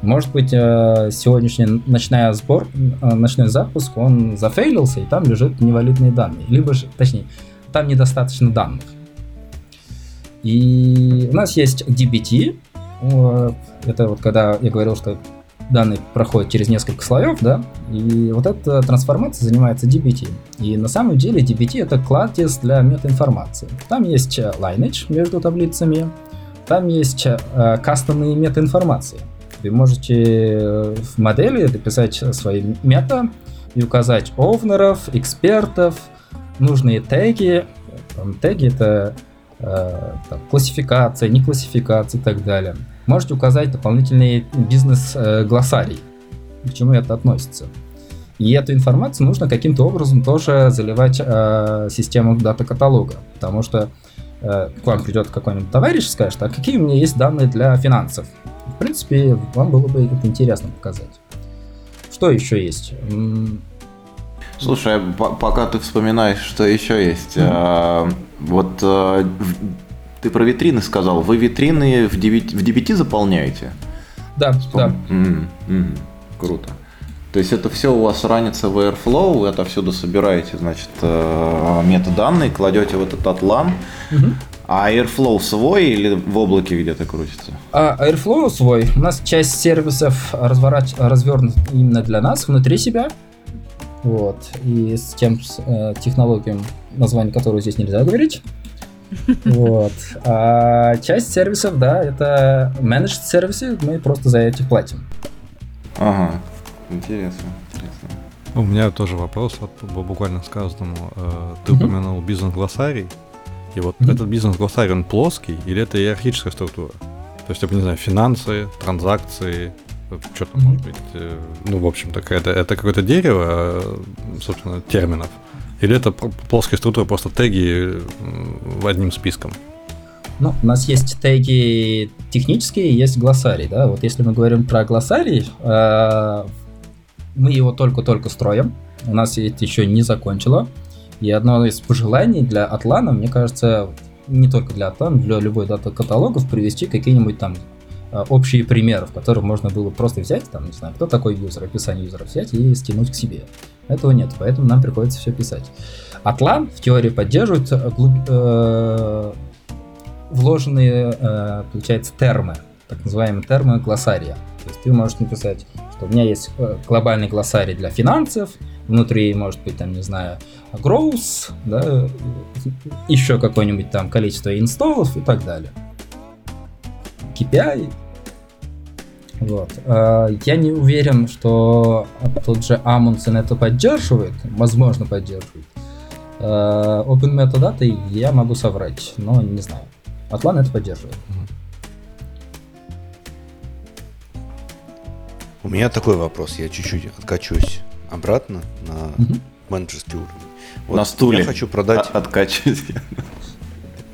Может быть, э, сегодняшний ночной сбор, э, ночной запуск, он зафейлился, и там лежат невалютные данные. Либо же, точнее, там недостаточно данных. И у нас есть DBT. Это вот когда я говорил, что данные проходят через несколько слоев, да, и вот эта трансформация занимается DBT. И на самом деле DBT это кладезь для метаинформации. Там есть lineage между таблицами, там есть э, кастомные метаинформации. Вы можете э, в модели дописать свои мета и указать овнеров, экспертов, нужные теги. Там, теги это э, там, классификация, не классификация и так далее. Можете указать дополнительный бизнес-глоссарий, э, к чему это относится. И эту информацию нужно каким-то образом тоже заливать э, систему дата-каталога, потому что э, к вам придет какой-нибудь товарищ и скажет, а какие у меня есть данные для финансов? В принципе, вам было бы это интересно показать. Что еще есть? Слушай, пока ты вспоминаешь, что еще есть, mm-hmm. а, вот а, ты про витрины сказал. Вы витрины в DBT, в DBT заполняете? Да, Вспом... да. Mm-hmm. Круто. То есть это все у вас ранится в Airflow, вы отовсюду собираете, значит, э, метаданные, кладете в этот атлан, угу. А Airflow свой или в облаке где-то крутится? А Airflow свой. У нас часть сервисов разворач... развернут именно для нас, внутри себя. Вот. И с тем с, э, технологиям, название которого здесь нельзя говорить. Вот. А часть сервисов, да, это managed сервисы, мы просто за эти платим. Ага, интересно, интересно. У меня тоже вопрос, вот буквально сказанному. Э, ты упомянул бизнес-глоссарий. И вот mm-hmm. этот бизнес-глоссарий, он плоский или это иерархическая структура? То есть, я не знаю, финансы, транзакции, что там mm-hmm. может быть, э, ну, в общем-то, это, это какое-то дерево, э, собственно, терминов. Или это плоская структура, просто теги в одним списком? Ну, у нас есть теги технические, есть глоссарий, да. Вот если мы говорим про глоссарий, э, мы его только-только строим. У нас это еще не закончило. И одно из пожеланий для Атлана, мне кажется, не только для Атлана, для любой дата-каталогов привести какие-нибудь там а, общие примеры, в которых можно было просто взять, там, не знаю, кто такой юзер, описание юзера взять и стянуть к себе. Этого нет, поэтому нам приходится все писать. Атлан в теории поддерживает э, глуб... э... вложенные, э, получается, термы, так называемые термы глоссария. То есть ты можешь написать, что у меня есть э, глобальный глоссарий для финансов, внутри может быть там, не знаю, growth, да, еще какое-нибудь там количество инсталлов и так далее. KPI. Вот. А, я не уверен, что тот же Amundsen это поддерживает, возможно поддерживает. А, Open Metadata я могу соврать, но не знаю. Atlan это поддерживает. У меня такой вопрос, я чуть-чуть откачусь обратно на угу. менеджерский уровень. Вот на стуле. Я хочу продать... А, откачусь.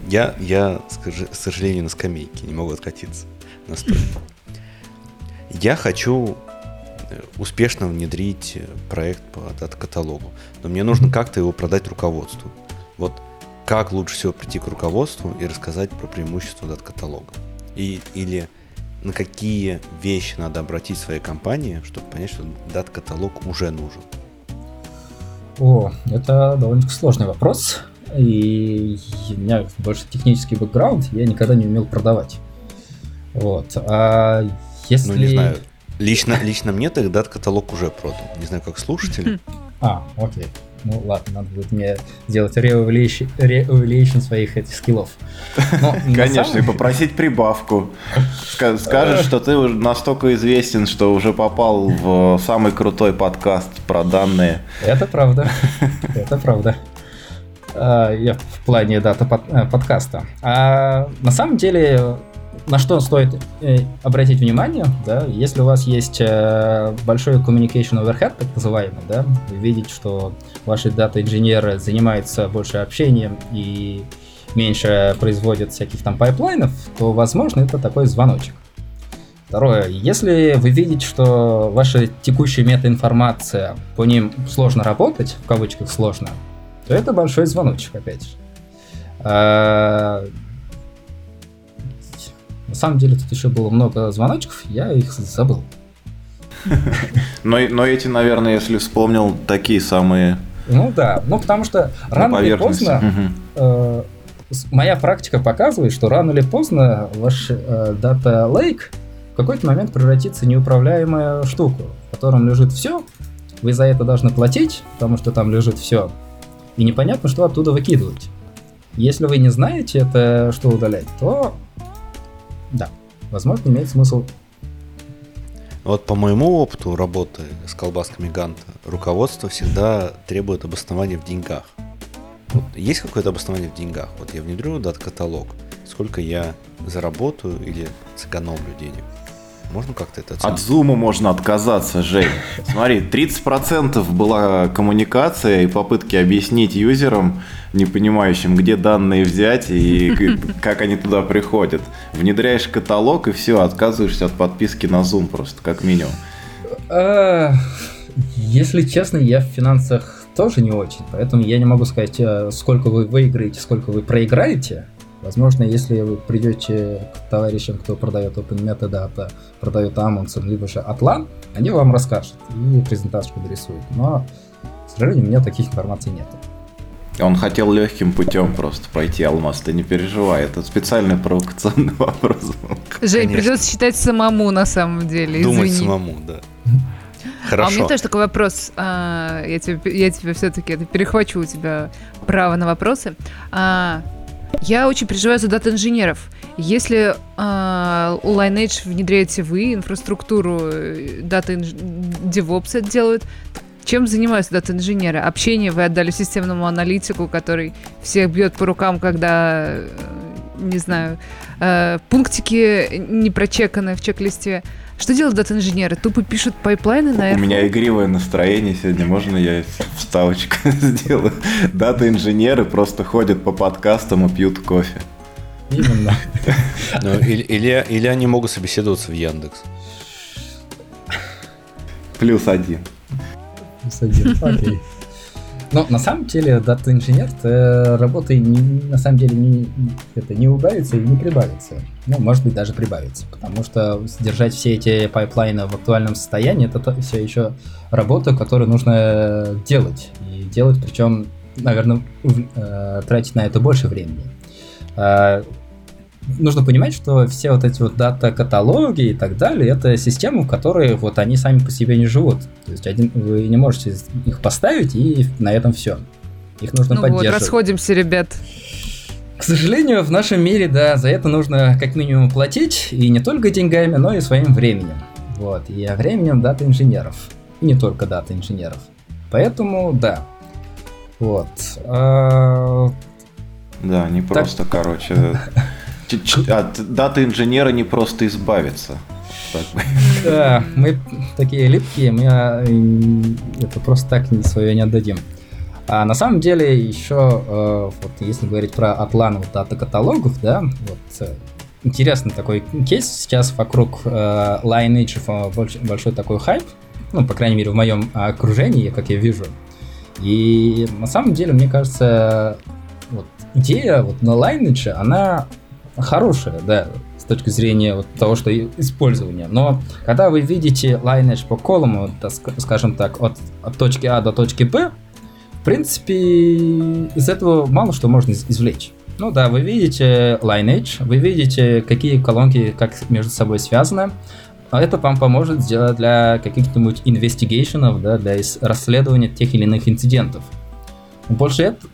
Я, я, к сожалению, на скамейке, не могу откатиться на стуле. Я хочу э, успешно внедрить э, проект по дата-каталогу, но мне нужно как-то его продать руководству. Вот как лучше всего прийти к руководству и рассказать про преимущества дата-каталога? И, или на какие вещи надо обратить в своей компании, чтобы понять, что дат-каталог уже нужен? О, это довольно сложный вопрос. И у меня больше технический бэкграунд, я никогда не умел продавать. Вот. А если... Ну, не знаю. Лично, лично мне так дат-каталог уже продан. Не знаю, как слушатели. А, окей. Ну ладно, надо будет мне сделать реувеличен своих этих скиллов. Конечно, и попросить прибавку. Скажешь, что ты уже настолько известен, что уже попал в самый крутой подкаст про данные. Это правда. Это правда. А, я в плане дата э, подкаста. А на самом деле на что стоит э, обратить внимание, да, если у вас есть э, большой communication overhead, так называемый, да, вы видите, что ваши дата-инженеры занимаются больше общением и меньше производят всяких там пайплайнов, то, возможно, это такой звоночек. Второе, если вы видите, что ваша текущая метаинформация, по ним сложно работать, в кавычках сложно, то это большой звоночек, опять же. На самом деле тут еще было много звоночков, я их забыл. Но, но эти, наверное, если вспомнил, такие самые Ну да, ну потому что рано или поздно э, моя практика показывает, что рано или поздно ваш э, Data Lake в какой-то момент превратится в неуправляемую штуку, в котором лежит все, вы за это должны платить, потому что там лежит все, и непонятно, что оттуда выкидывать. Если вы не знаете это, что удалять, то да, возможно, имеет смысл. Вот по моему опыту работы с колбасками Ганта, руководство всегда требует обоснования в деньгах. Вот есть какое-то обоснование в деньгах? Вот я внедрю дат-каталог, сколько я заработаю или сэкономлю денег? Можно как-то это От оценить? зума можно отказаться, Жень. Смотри, 30% была коммуникация и попытки объяснить юзерам, не понимающим, где данные взять и как они туда приходят. Внедряешь каталог и все, отказываешься от подписки на Zoom просто, как минимум. А, Если честно, я в финансах тоже не очень, поэтому я не могу сказать, э, сколько вы выиграете, сколько вы проиграете. Возможно, если вы придете к товарищам, кто продает Open Metadata, продает Amundsen, либо же Atlan, они вам расскажут и презентацию дорисуют. Но, к сожалению, у меня таких информаций нет. Он хотел легким путем просто пройти алмаз, ты не переживай, это специальный провокационный вопрос. Жень, Конечно. придется считать самому на самом деле. Думать извини. самому, да. А у меня Хорошо. тоже такой вопрос. А, я тебе, я тебе все-таки перехвачу у тебя право на вопросы. А, я очень переживаю за дата-инженеров. Если а, у Lineage внедряете вы инфраструктуру, э, дата DevOps это делают, чем занимаются дата-инженеры? Общение вы отдали системному аналитику, который всех бьет по рукам, когда, э, не знаю, э, пунктики не прочеканы в чек-листе. Что делают дата-инженеры? Тупо пишут пайплайны на У меня игривое настроение сегодня, можно я вставочку сделаю? Дата-инженеры просто ходят по подкастам и пьют кофе. Именно. Ну, или, или, или они могут собеседоваться в Яндекс. Плюс один. Плюс один. Окей. Но на самом деле дата-инженер то работы не- на самом деле не, это не убавится и не прибавится. Ну, может быть, даже прибавится. Потому что содержать все эти пайплайны в актуальном состоянии это все еще работа, которую нужно делать. И делать, причем, наверное, в- э, тратить на это больше времени. А, нужно понимать, что все вот эти вот дата-каталоги и так далее, это системы, в которые вот они сами по себе не живут. То есть один, вы не можете их поставить, и на этом все. Их нужно Ну вот, поддерживать. расходимся, ребят. К сожалению, в нашем мире, да, за это нужно как минимум платить, и не только деньгами, но и своим временем. Вот, и временем дата-инженеров. И не только дата-инженеров. Поэтому, да. Вот. А, Да, не просто, короче. От дата-инженера не просто избавиться. Да, мы такие липкие, мы а, это просто так свое не отдадим. А на самом деле еще, э, вот если говорить про оплановых дата-каталогов, да, вот э, интересный такой кейс сейчас вокруг э, Lineage э, больш- большой такой хайп, ну, по крайней мере, в моем окружении, как я вижу. И на самом деле, мне кажется, вот идея вот на Lineage, она хорошая, да, с точки зрения вот того, что использования. Но когда вы видите Lineage по колуму, так ск- скажем так, от, от точки А до точки Б, в принципе, из этого мало что можно из- извлечь. Ну да, вы видите Lineage, вы видите, какие колонки как между собой связаны. Это вам поможет сделать для каких-нибудь инвестигейшенов, да, для расследования тех или иных инцидентов. Больше это,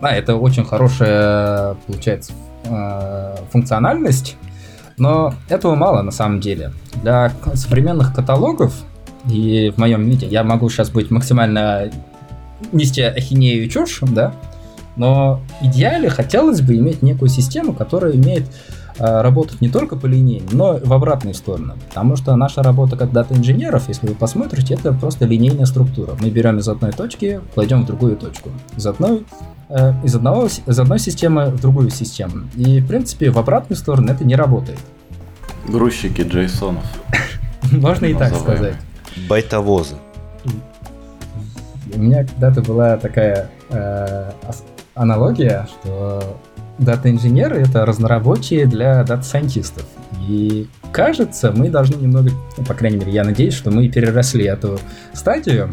да, это очень хорошая, получается, э, функциональность, но этого мало на самом деле. Для современных каталогов, и в моем виде, я могу сейчас быть максимально нести ахинею и чушь, да, но в идеале хотелось бы иметь некую систему, которая имеет работать не только по линейно, но и в обратную сторону. Потому что наша работа как дата-инженеров, если вы посмотрите, это просто линейная структура. Мы берем из одной точки, кладем в другую точку. Из одной э, из, одного, из одной системы в другую систему. И, в принципе, в обратную сторону это не работает. Грузчики Джейсонов. Можно и так сказать. Байтовозы. У меня когда-то была такая э, аналогия, что дата-инженеры — это разнорабочие для дата-сайентистов. И кажется, мы должны немного, ну, по крайней мере, я надеюсь, что мы переросли эту стадию.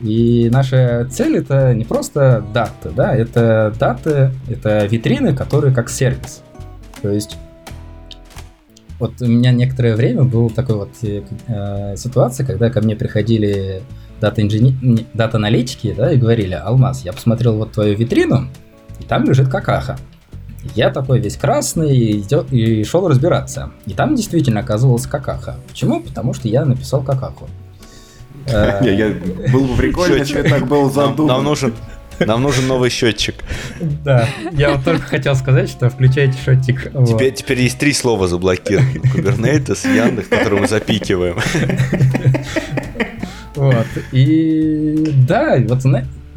И наша цель это не просто даты, да, это даты, это витрины, которые как сервис. То есть вот у меня некоторое время была такой вот э, ситуация, когда ко мне приходили дата-инженеры, дата-аналитики, да, и говорили, Алмаз, я посмотрел вот твою витрину, и там лежит какаха. Я такой весь красный и, идет, и шел разбираться. И там действительно оказывалась какаха. Почему? Потому что я написал какаху. Э, был бы прикольно, если так был задуман. Нам нужен нам нужен новый счетчик. Да, я вот только хотел сказать, что включайте счетчик. Теперь, теперь есть три слова заблокированы. Kubernetes, Яндекс, которые мы запикиваем. Вот. И да, вот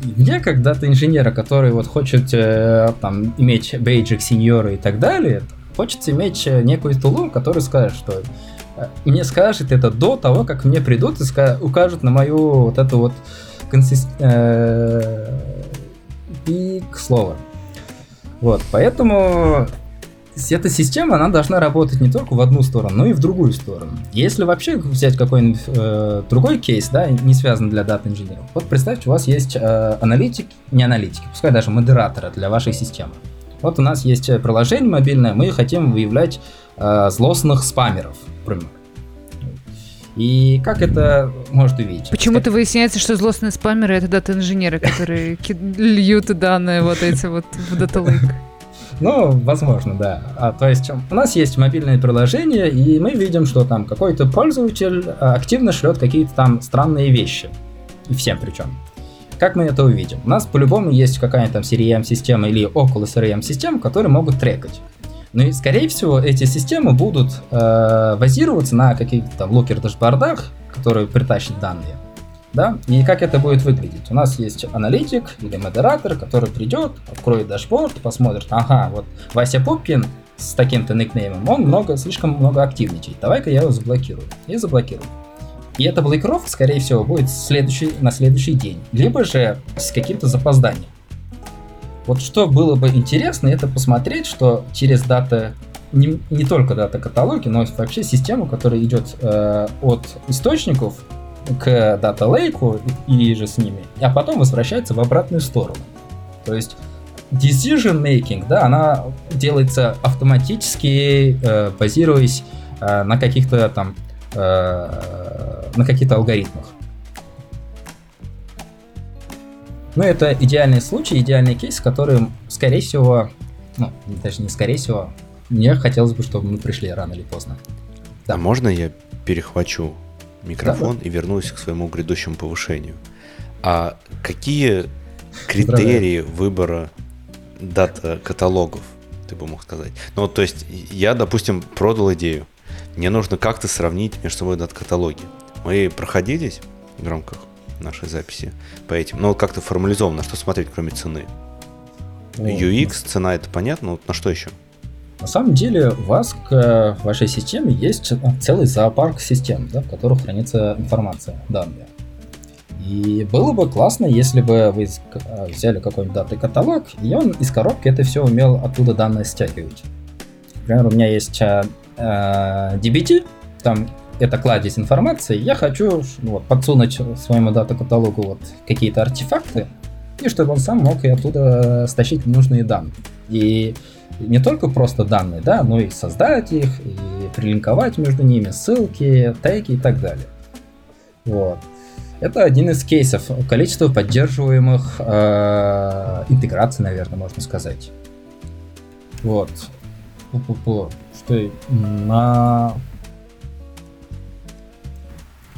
мне когда-то инженера, который вот хочет э, там иметь бейджик сеньора и так далее, хочется иметь э, некую тулу, который скажет, что э, мне скажет это до того, как мне придут и скажут, укажут на мою вот эту вот консист... и к. Вот, поэтому эта система, она должна работать не только в одну сторону, но и в другую сторону. Если вообще взять какой-нибудь э, другой кейс, да, не связанный для дата-инженеров, вот представьте, у вас есть э, аналитик, не аналитики, пускай даже модераторы для вашей системы. Вот у нас есть приложение мобильное, мы хотим выявлять э, злостных спамеров, например. И как это может увидеть? Почему-то выясняется, что злостные спамеры это дата-инженеры, которые льют данные вот эти вот в дата ну, возможно, да. А, то есть у нас есть мобильное приложение, и мы видим, что там какой-то пользователь а, активно шлет какие-то там странные вещи. И всем причем. Как мы это увидим? У нас по-любому есть какая-то там CRM-система или около CRM-систем, которые могут трекать. Ну и, скорее всего, эти системы будут э, базироваться на каких-то там Looker-дашбордах, которые притащат данные да, и как это будет выглядеть. У нас есть аналитик или модератор, который придет, откроет дашборд, посмотрит, ага, вот Вася Пупкин с таким-то никнеймом, он много, слишком много активничает, давай-ка я его заблокирую. И заблокирует. И эта блокировка, скорее всего, будет следующий, на следующий день, либо же с каким-то запозданием. Вот что было бы интересно, это посмотреть, что через дата не, не только дата каталоги, но вообще систему, которая идет э, от источников к Data Lake и же с ними, а потом возвращается в обратную сторону. То есть decision making, да, она делается автоматически, э, базируясь э, на каких-то там э, на каких-то алгоритмах. Ну, это идеальный случай, идеальный кейс, который, скорее всего, ну, даже не скорее всего, мне хотелось бы, чтобы мы пришли рано или поздно. Да. А можно я перехвачу микрофон да. и вернусь к своему грядущему повышению. А какие критерии выбора дата каталогов, ты бы мог сказать? Ну, то есть, я, допустим, продал идею. Мне нужно как-то сравнить между собой дат-каталоги. Мы проходились в рамках нашей записи по этим. Но как-то формализованно, что смотреть, кроме цены. О, UX, цена это понятно, вот на что еще? На самом деле у вас к вашей системе есть целый зоопарк систем, да, в которых хранится информация, данные. И было бы классно, если бы вы взяли какой-нибудь даты каталог, и он из коробки это все умел оттуда данные стягивать. Например, у меня есть э, DBT, там это кладезь информации, я хочу ну, вот, подсунуть своему дата каталогу вот какие-то артефакты, и чтобы он сам мог и оттуда стащить нужные данные. И не только просто данные, да, но и создать их, и прилинковать между ними ссылки, теги и так далее. Вот. Это один из кейсов. Количество поддерживаемых э, интеграций, наверное, можно сказать. Вот. Что на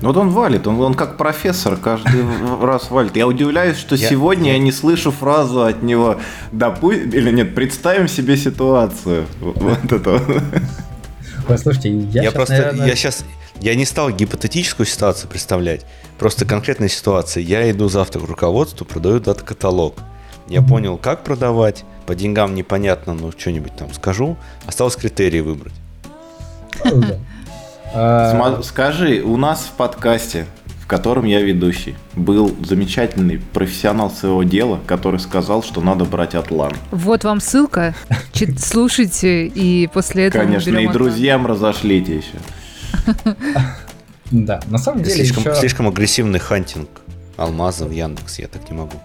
вот он валит, он, он как профессор каждый раз валит. Я удивляюсь, что я, сегодня я... я не слышу фразу от него «допу...» или нет, представим себе ситуацию. Вот это. Послушайте, я, я сейчас, просто, наверное... я сейчас, я не стал гипотетическую ситуацию представлять, просто конкретная ситуация. Я иду завтра к руководству, продаю дата-каталог. Я понял, как продавать, по деньгам непонятно, но что-нибудь там скажу. Осталось критерии выбрать. А, скажи, у нас в подкасте, в котором я ведущий, был замечательный профессионал своего дела, который сказал, что надо брать Atlan. Вот вам ссылка. Чит- Слушайте, и после этого Конечно, и Atlan. друзьям разошлите еще. Да, на самом деле Слишком, еще... слишком агрессивный хантинг алмаза в Яндекс, я так не могу.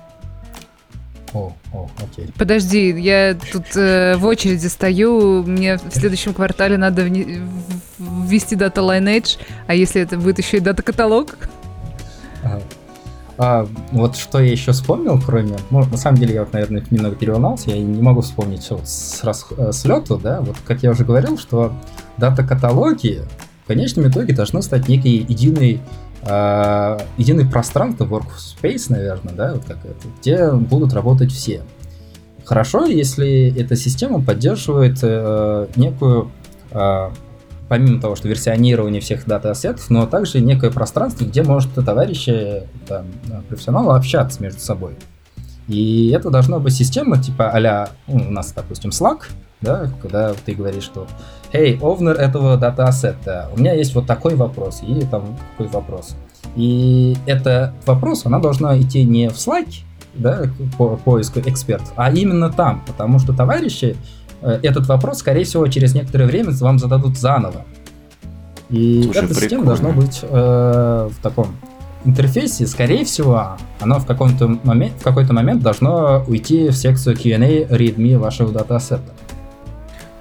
О, о, окей. Подожди, я тут э, в очереди стою, мне в следующем квартале надо вне- ввести дата Lineage, а если это будет еще и дата-каталог? Ага. А, вот что я еще вспомнил, кроме... Ну, на самом деле, я вот, наверное, немного переволновался, я не могу вспомнить все вот с, рас- э, с лету, да, вот как я уже говорил, что дата-каталоги в конечном итоге должны стать некой единой а, единый пространство, workspace, наверное, да, вот как это, где будут работать все. Хорошо, если эта система поддерживает э, некую, э, помимо того, что версионирование всех дата-ассетов, но также некое пространство, где может товарищи, там, э, профессионалы общаться между собой. И это должна быть система типа а у нас, допустим, Slack, да, когда ты говоришь, что «Эй, owner этого дата- asset а, у меня есть вот такой вопрос, и там такой вопрос». И этот вопрос, она должна идти не в Slack, да, по поиску экспертов, а именно там, потому что товарищи э, этот вопрос, скорее всего, через некоторое время вам зададут заново. И Слушай, эта система должна быть э, в таком интерфейсе, скорее всего, оно в, каком-то момент, в какой-то момент должно уйти в секцию Q&A readme вашего датасета.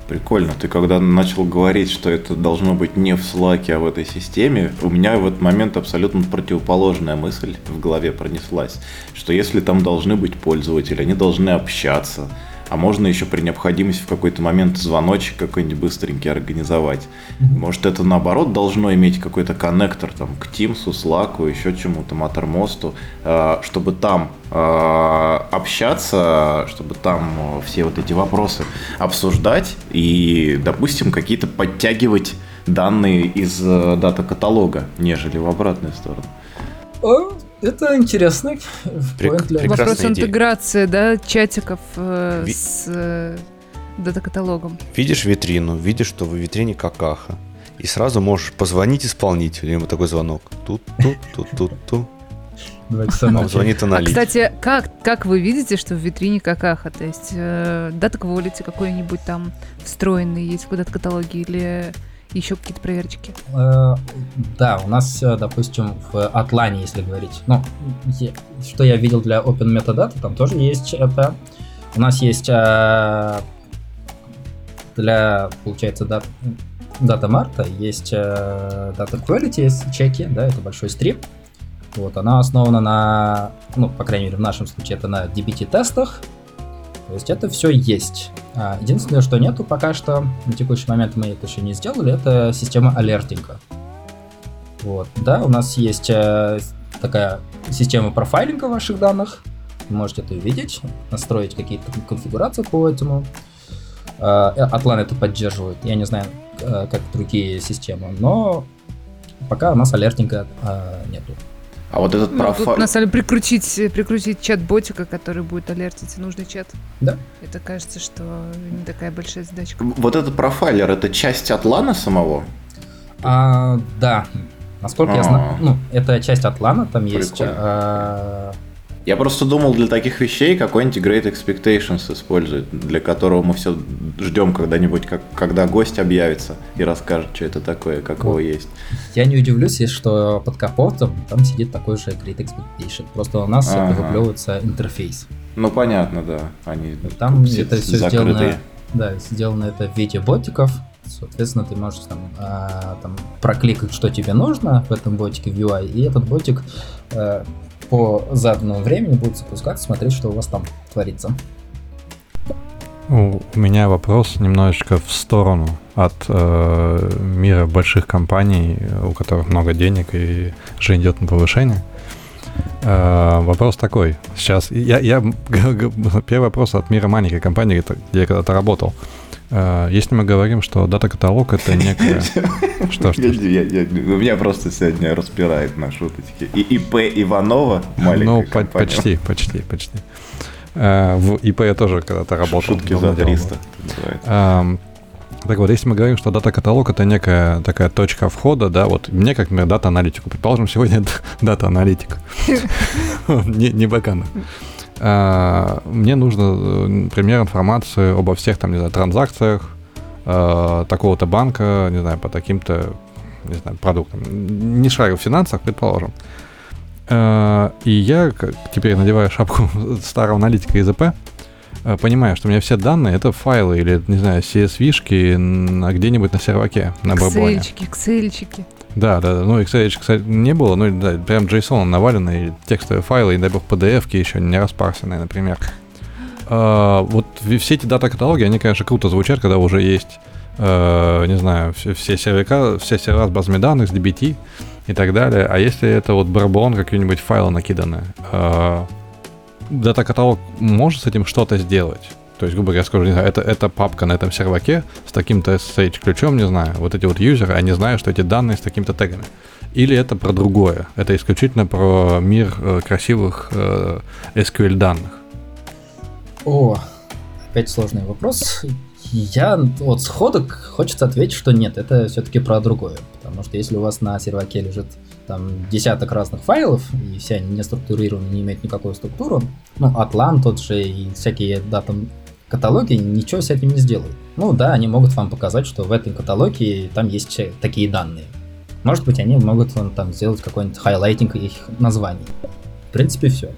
Прикольно. Ты когда начал говорить, что это должно быть не в Slack, а в этой системе, у меня в этот момент абсолютно противоположная мысль в голове пронеслась, что если там должны быть пользователи, они должны общаться, а можно еще при необходимости в какой-то момент звоночек какой-нибудь быстренький организовать. Может, это наоборот должно иметь какой-то коннектор там к Teams, Slack, еще чему-то, Mattermost, э, чтобы там э, общаться, чтобы там э, все вот эти вопросы обсуждать и, допустим, какие-то подтягивать данные из дата-каталога, нежели в обратную сторону. Это интересный Прек- для- Вопрос идея. интеграции, да, чатиков э, Ви- с э, дата-каталогом. Видишь витрину, видишь, что в витрине какаха. И сразу можешь позвонить исполнителю, ему такой звонок. Тут, тут, тут, тут, тут. Давайте со мной. Вам звонит А, аналитик. кстати, как, как вы видите, что в витрине какаха? То есть э, дата quality какой-нибудь там встроенный есть в дата-каталоге или еще какие-то проверочки? Э, Да, у нас, э, допустим, в Атлане, если говорить, ну, что я видел для Open Metadata, там тоже есть это. У нас есть э, для, получается, дат, дата марта, есть Data Quality, есть чеки, да, это большой стрип. Вот, она основана на, ну, по крайней мере, в нашем случае, это на DBT-тестах. То есть это все есть. А, Единственное, что нету пока что, на текущий момент мы это еще не сделали, это система алертинга. Вот. Да, у нас есть э, такая система профайлинга ваших данных. Вы можете это увидеть, настроить какие-то конфигурации по этому. Э, Atlan это поддерживает. Я не знаю, э, как другие системы, но пока у нас алертинга нету. А вот этот Ну, тут профайл... на самом деле прикрутить, прикрутить чат-ботика, который будет алертить нужный чат. Да. Это кажется, что не такая большая задачка. Вот этот профайлер, это часть Атлана самого? А, да. Насколько я А. знаю, ну, это часть Атлана, там есть Прикольно. Я просто думал, для таких вещей какой-нибудь Great Expectations использует, для которого мы все ждем когда-нибудь, как, когда гость объявится и расскажет, что это такое, как его Вот. есть. Я не удивлюсь, если что под капотом там сидит такой же Great Expectation. Просто у нас Ага. выплевывается интерфейс. Ну, понятно, да. Они Там все это все закрытые. сделано, да, сделано это в виде ботиков. Соответственно, ты можешь там, а, там прокликать, что тебе нужно в этом ботике в UI, и этот ботик э, по заданному времени будет запускаться, смотреть, что у вас там творится. У у меня вопрос немножечко в сторону от э, мира больших компаний, у которых много денег и жизнь идет на повышение. Э, вопрос такой. Сейчас я, я первый вопрос от мира маленькой компании, где я когда-то работал. Э, если мы говорим, что дата-каталог это некая... Что, что? Я- меня просто сегодня распирает на шуточки. И ИП Иванова, маленькая Ну, по- компания. почти, почти, почти. Э, В ИП я тоже когда-то работал. Шутки за делал. 300. это называется. Ам, Так вот, если мы говорим, что дата-каталог это некая такая точка входа, да, вот мне, как, например, дата-аналитику, предположим, сегодня дата-аналитик, не, не бэкэнд. А, мне нужно, например, информации обо всех там, не знаю, транзакциях а, такого-то банка, не знаю, по таким-то, не знаю, продуктам. Не шарю в финансах, предположим. И я теперь надеваю шапку старого аналитика из ИП, Э, понимаю, что у меня все данные это файлы или, не знаю, CSV-шки где-нибудь на серваке, на барбоне. Excel-чики, Excel-чики. Да, да, да. Ну, Excel, кстати, не было, ну, да, прям JSON наваленный, текстовые файлы, и, дай бог, PDF еще не распарсенные, например. А, вот все эти дата-каталоги, они, конечно, круто звучат, когда уже есть, э, не знаю, все, все сервера, все сервера с базами данных, с DBT и так далее. А если это вот барбон, какие-нибудь файлы накиданы, э, дата-каталог может с этим что-то сделать. То есть, грубо говоря, скажу, не знаю, это, это папка на этом серваке с таким-то SSH-ключом, не знаю, вот эти вот юзеры, они знают, что эти данные с такими-то тегами. Или это про другое, это исключительно про мир э, красивых э, SQL данных. О, опять сложный вопрос. Я вот сходок хочется ответить, что нет, это все-таки про другое. Потому что если у вас на серваке лежит там десяток разных файлов, и все они не структурированы, не имеют никакой структуры, ну, Atlan тот же и всякие data каталоги ничего с этим не сделают. Ну да, они могут вам показать, что в этом каталоге там есть такие данные. Может быть, они могут вам там сделать какой-нибудь highlighting их названий. В принципе, все.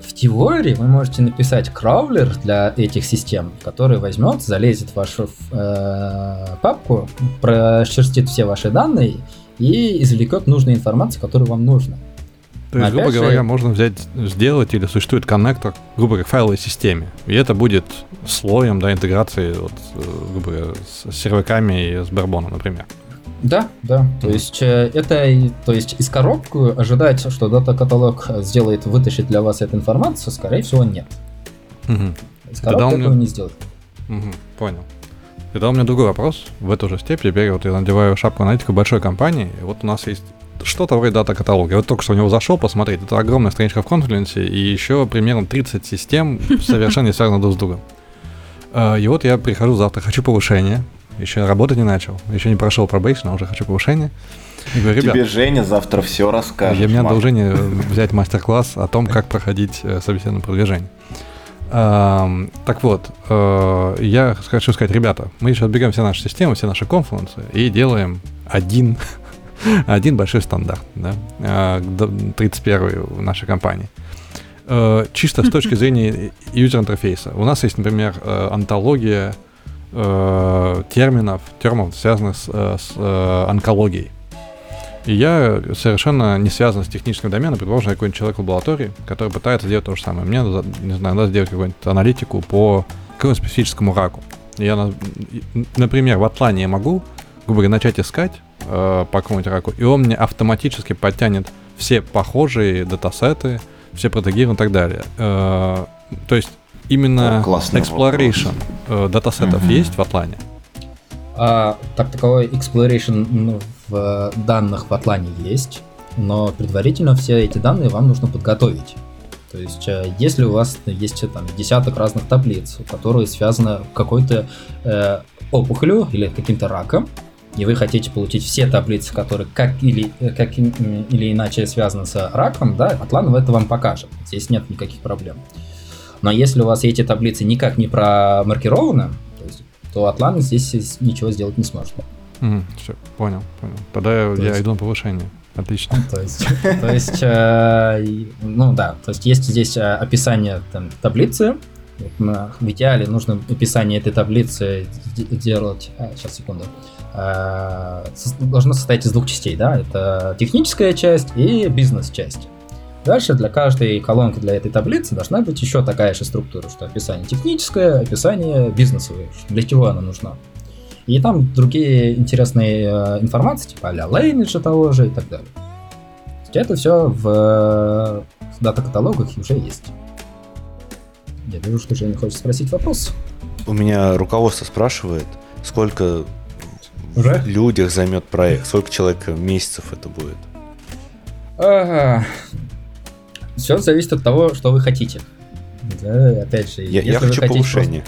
В теории вы можете написать краулер для этих систем, который возьмет, залезет в вашу э, папку, прошерстит все ваши данные и извлекет нужную информацию, которую вам нужно. То есть, грубо говоря, можно взять, сделать или существует коннектор, грубо говоря, к файловой системе. И это будет слоем да, интеграции вот, э, грубо говоря, с серваками и с барбоном, например. Да, да. То есть э, это, то есть из коробку ожидать, что дата-каталог сделает, вытащит для вас эту информацию, скорее всего, нет. Mm-hmm. Из коробки этого меня... не сделает. Mm-hmm. Понял. Тогда у меня другой вопрос в эту же степь. Теперь вот я надеваю шапку аналитика большой компании. И вот у нас есть что-то вроде дата-каталога. Я вот только что у него зашел посмотреть. Это огромная страничка в конференции и еще примерно 30 систем совершенно не связанных друг с другом. А, и вот я прихожу завтра, хочу повышения. Еще работать не начал. Еще не прошел пробейшн, а уже хочу повышения. И говорю, Тебе Женя завтра все расскажет. Я мне надо Жене взять мастер-класс о том, как проходить э, собеседование продвижение. Так вот, э, я хочу сказать, ребята, мы сейчас бегаем все наши системы, все наши конфлюенсы и делаем один, один большой стандарт, да, 31 э, в нашей компании. Э, чисто с точки зрения юзер-интерфейса. У нас есть, например, антология терминов, терминов, связанных с, с онкологией. И я совершенно не связан с техническим доменом, предположим, какой-нибудь человек в лаборатории, который пытается сделать то же самое. Мне, не знаю, надо сделать какую-нибудь аналитику по какому-нибудь специфическому раку. Я, например, в Атлане я могу, грубо говоря, начать искать э, по какому-нибудь раку, и он мне автоматически подтянет все похожие датасеты, все протегиры и так далее. Э, то есть именно О, exploration э, датасетов угу. есть в Атлане? А, так таковой exploration ну, в данных в Атлане есть, но предварительно все эти данные вам нужно подготовить. То есть, э, если у вас есть там десяток разных таблиц, которые связаны какой-то э, опухолью или каким-то раком, и вы хотите получить все таблицы, которые как или, э, как или иначе связаны с раком, да, Атлан это вам покажет. Здесь нет никаких проблем. Но если у вас эти таблицы никак не промаркированы, то, есть, то Атлан здесь ничего сделать не сможет. Угу, все, понял, понял. Тогда то я есть... иду на повышение. Отлично. То есть, то есть э, ну да, то есть есть здесь э, описание там, таблицы. В идеале нужно описание этой таблицы делать. А, сейчас секунду. Э, должно состоять из двух частей, да? Это техническая часть и бизнес-часть. Дальше для каждой колонки для этой таблицы должна быть еще такая же структура, что описание техническое, описание бизнесовое. Для чего она нужна? И там другие интересные э, информации, типа а-ля Lineage того же и так далее. Это все в дата-каталогах уже есть. Я вижу, что Женя хочет спросить вопрос. У меня руководство спрашивает, сколько уже? людях займет проект, сколько человек месяцев это будет. Ага. Все зависит от того, что вы хотите. Да, опять же, я, я хочу повышения.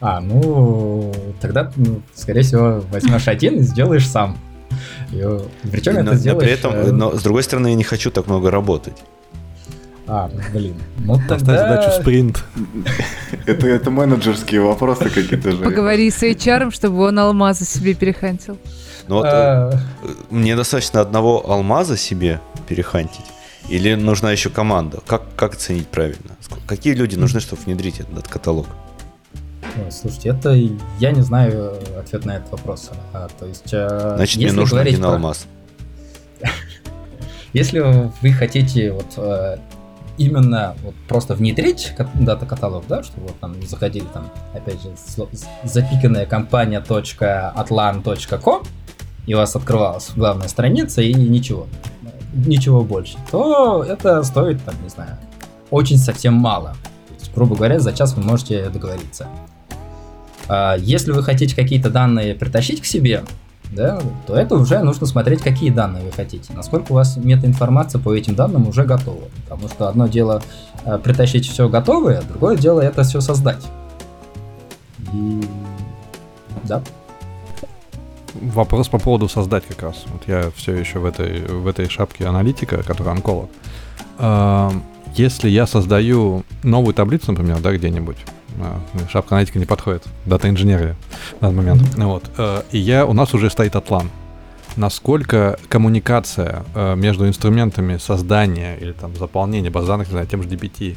А, ну, тогда, ну, скорее всего, возьмешь один и сделаешь сам. И, причем но, это но сделаешь... при этом, э, но с другой стороны, я не хочу так много работать. А, ну, блин. Ну, Поставь тогда... задачу спринт. Это, это менеджерские вопросы какие-то же. Поговори с HR, чтобы он алмазы себе перехантил. Ну вот, э, А, мне достаточно одного алмаза себе перехантить. Или нужна еще команда? Как, как оценить правильно? Какие люди нужны, чтобы внедрить этот каталог? ой, слушайте, это я не знаю ответ на этот вопрос. А, то есть, э, Значит, мне нужен один про- алмаз. Если вы хотите вот э, именно вот просто внедрить ка- дата-каталог, да, чтобы вот там заходили там, опять же, запиканная компания .atlan.com, и у вас открывалась главная страница и ничего, ничего больше, то это стоит, там, не знаю, очень совсем мало. То есть, грубо говоря, за час вы можете договориться. А Если вы хотите какие-то данные притащить к себе, да, то это уже нужно смотреть, какие данные вы хотите, насколько у вас метаинформация по этим данным уже готова. Потому что одно дело э, притащить все готовое, другое дело это все создать. И да. Вопрос по поводу создать как раз. Вот я все еще в этой, в этой шапке аналитика, которая онколог. Эм, Если я создаю новую таблицу, например, да, где-нибудь, а, шапка аналитика не подходит, дата инженерия на данный момент, Ну вот, э, и я, у нас уже стоит атлан. Насколько коммуникация э, между инструментами создания или там заполнения баз данных, не знаю, тем же DBT,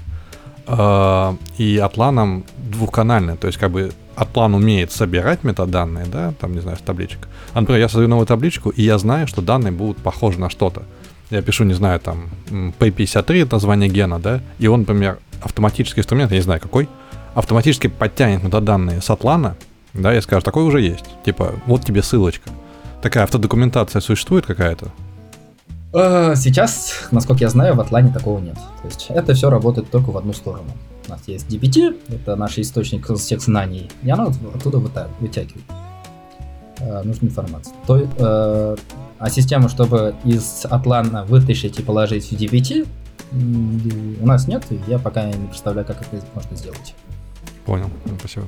э, и атланом двухканальная, то есть как бы Атлан умеет собирать метаданные, да, там, не знаю, с табличек. А, например, я создаю новую табличку, и я знаю, что данные будут похожи на что-то. Я пишу, не знаю, там, м, P53, это название гена, да, и он, например, автоматический инструмент, я не знаю какой, автоматически подтянет метаданные с Атлана, да, и скажет, такой уже есть. Типа, вот тебе ссылочка. Такая автодокументация существует какая-то? Э, Сейчас, насколько я знаю, в Атлане такого нет. То есть это все работает только в одну сторону. У нас есть DBT, это наш источник всех знаний, и оно оттуда вытягивает э, нужную информацию. То, э, а систему, чтобы из Атлана вытащить и положить в DBT, м, у нас нет, и я пока не представляю, как это можно сделать. Понял, Ну, спасибо.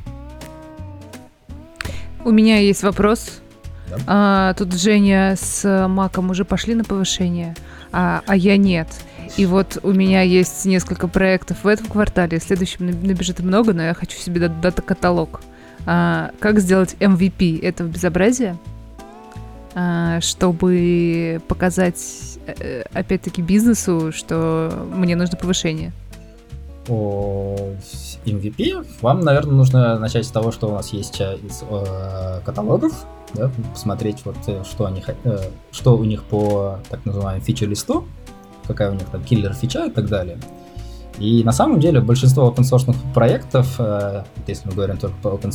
У меня есть вопрос. Да. А, тут Женя с Маком уже пошли на повышение, а, а я нет. И вот у меня есть несколько проектов в этом квартале, в следующем наб- набежит много, но я хочу себе дат- дата-каталог. А, как сделать MVP этого безобразия, а, чтобы показать, э, опять-таки, бизнесу, что мне нужно повышение? По MVP вам, наверное, нужно начать с того, что у нас есть э, из э, каталогов, да, посмотреть вот э, что они э, что у них по так называемому фича-листу, какая у них там киллер фича и так далее. И на самом деле большинство open проектов, э, если мы говорим только по open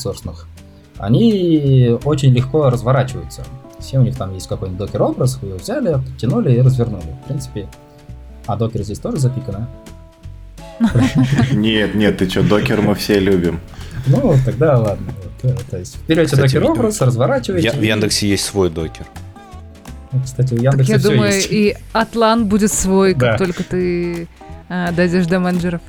они очень легко разворачиваются. Все у них там есть какой-нибудь докер-образ, вы его взяли, подтянули и развернули. В принципе, а докер здесь тоже запикано. Нет, нет, ты что, докер мы все любим. Ну, тогда ладно. Э, то есть берете докер образ, разворачиваете. Я- в Яндексе есть свой докер. Ну, Кстати, у Так Яндекса я все думаю, есть. и Атлан будет свой, Да. как только ты а, дойдешь до менеджеров.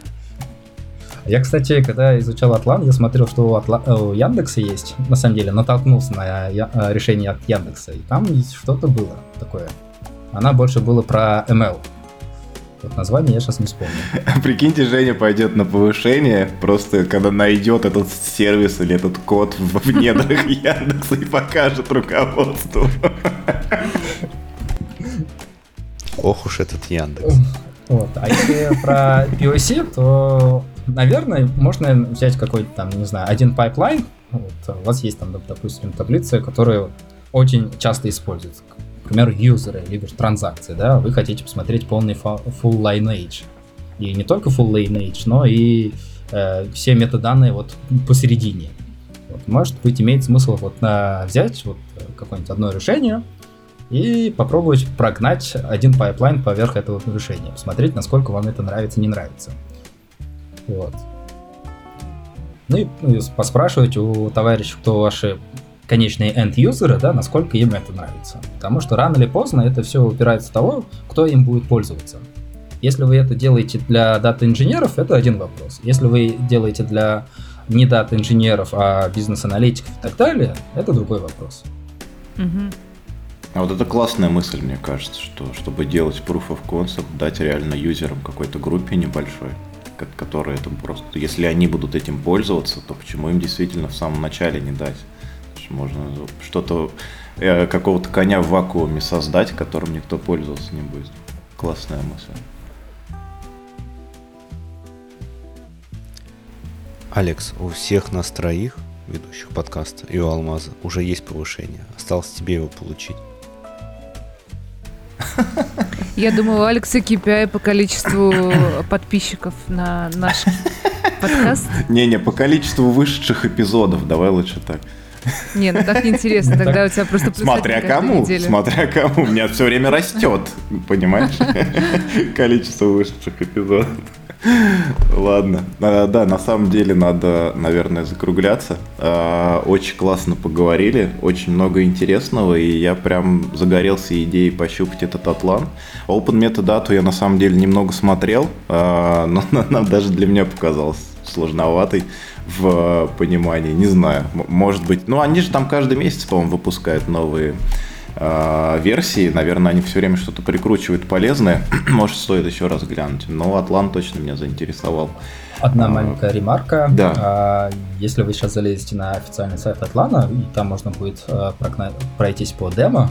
Я, кстати, когда изучал Атлан, я смотрел, что у, Атла- э, у Яндекса есть. На самом деле, натолкнулся на я- э, решение от Яндекса, и там что-то было такое. Она больше была про ML. Вот название я сейчас не вспомню. Прикиньте, Женя пойдет на повышение, просто когда найдет этот сервис или этот код в в недрах Яндекса и покажет руководству. Ох уж этот Яндекс. Вот. А если про POC, то, наверное, можно взять какой-то там, не знаю, один pipeline. Вот, у вас есть там, доп- допустим, таблицы, которые очень часто используются. К примеру, юзеры, либо транзакции, да, вы хотите посмотреть полный full lineage. И не только full lineage, но и э, все метаданные вот посередине. Вот, может быть, имеет смысл вот на, взять вот какое-нибудь одно решение, и попробовать прогнать один pipeline поверх этого решения. Посмотреть, насколько вам это нравится, не нравится. Вот. Ну и, ну, и поспрашивать у товарищей, кто ваши конечные end-юзеры, да, насколько им это нравится. Потому что рано или поздно это все упирается в того, кто им будет пользоваться. Если вы это делаете для дата-инженеров, это один вопрос. Если вы делаете для не дата-инженеров, а бизнес-аналитиков и так далее, это другой вопрос. Мгм. А вот это классная мысль, мне кажется, что чтобы делать proof of concept, дать реально юзерам какой-то группе небольшой, ко- которая это просто... Если они будут этим пользоваться, то почему им действительно в самом начале не дать? Можно что-то, э, какого-то коня в вакууме создать, которым никто пользоваться не будет. Классная мысль. Алекс, у всех нас троих, ведущих подкаста, и у Алмаза, уже есть повышение. Осталось тебе его получить. Я думаю, у Алекса KPI по количеству подписчиков на наш подкаст. Не-не, по количеству вышедших эпизодов, давай лучше так. Не, ну так неинтересно, тогда у тебя просто Смотря кому, смотря кому. У меня все время растет, понимаешь? Количество вышедших эпизодов. Ладно. А, Да, на самом деле надо, наверное, закругляться. А, Очень классно поговорили, очень много интересного, и я прям загорелся идеей пощупать этот атлан. Open Metadata я на самом деле немного смотрел, а, но она даже для меня показалась сложноватой в понимании. Не знаю, может быть. Ну, они же там каждый месяц, по-моему, выпускают новые э, версии. Наверное, они все время что-то прикручивают полезное. Может, стоит еще раз глянуть. Но Атлан точно меня заинтересовал. Одна А, маленькая ремарка. да. А, Если вы сейчас залезете на официальный сайт Атлана, и там можно будет а, пройтись по демо,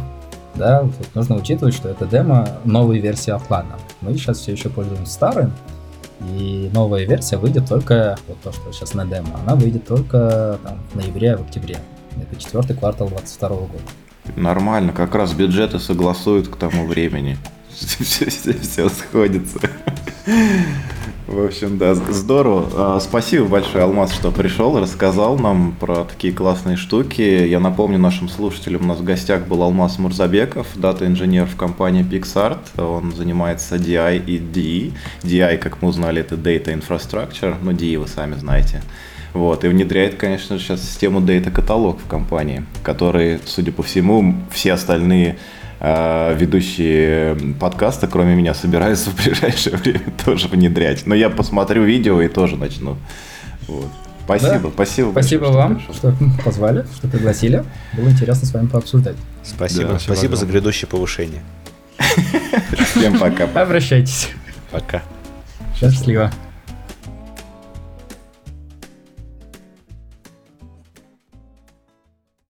да, тут нужно учитывать, что это демо новой версии Атлана. Мы сейчас все еще пользуемся старым, и новая версия выйдет только, вот то, что сейчас на демо, она выйдет только там, в ноябре, в октябре. Это четвертый квартал 2022 года. Нормально, как раз бюджеты согласуют к тому времени. Все сходится. В общем, да, здорово. А, Спасибо большое, Алмаз, что пришел, рассказал нам про такие классные штуки. Я напомню нашим слушателям, у нас в гостях был Алмаз Мурзабеков, дата-инженер в компании PixArt. Он занимается DI и DE. DI, как мы узнали, это Data Infrastructure, но DE вы сами знаете. Вот, и внедряет, конечно, сейчас систему Data каталог в компании, который, судя по всему, все остальные ведущие подкаста, кроме меня, собираются в ближайшее время тоже внедрять. Но я посмотрю видео и тоже начну. Вот. Спасибо, Да. спасибо. Спасибо большое, вам, пришел. что позвали, что пригласили. Было интересно с вами пообсуждать. Спасибо. Да, Спасибо спасибо за огромное. грядущее повышение. Всем пока. Обращайтесь. Пока. Счастливо.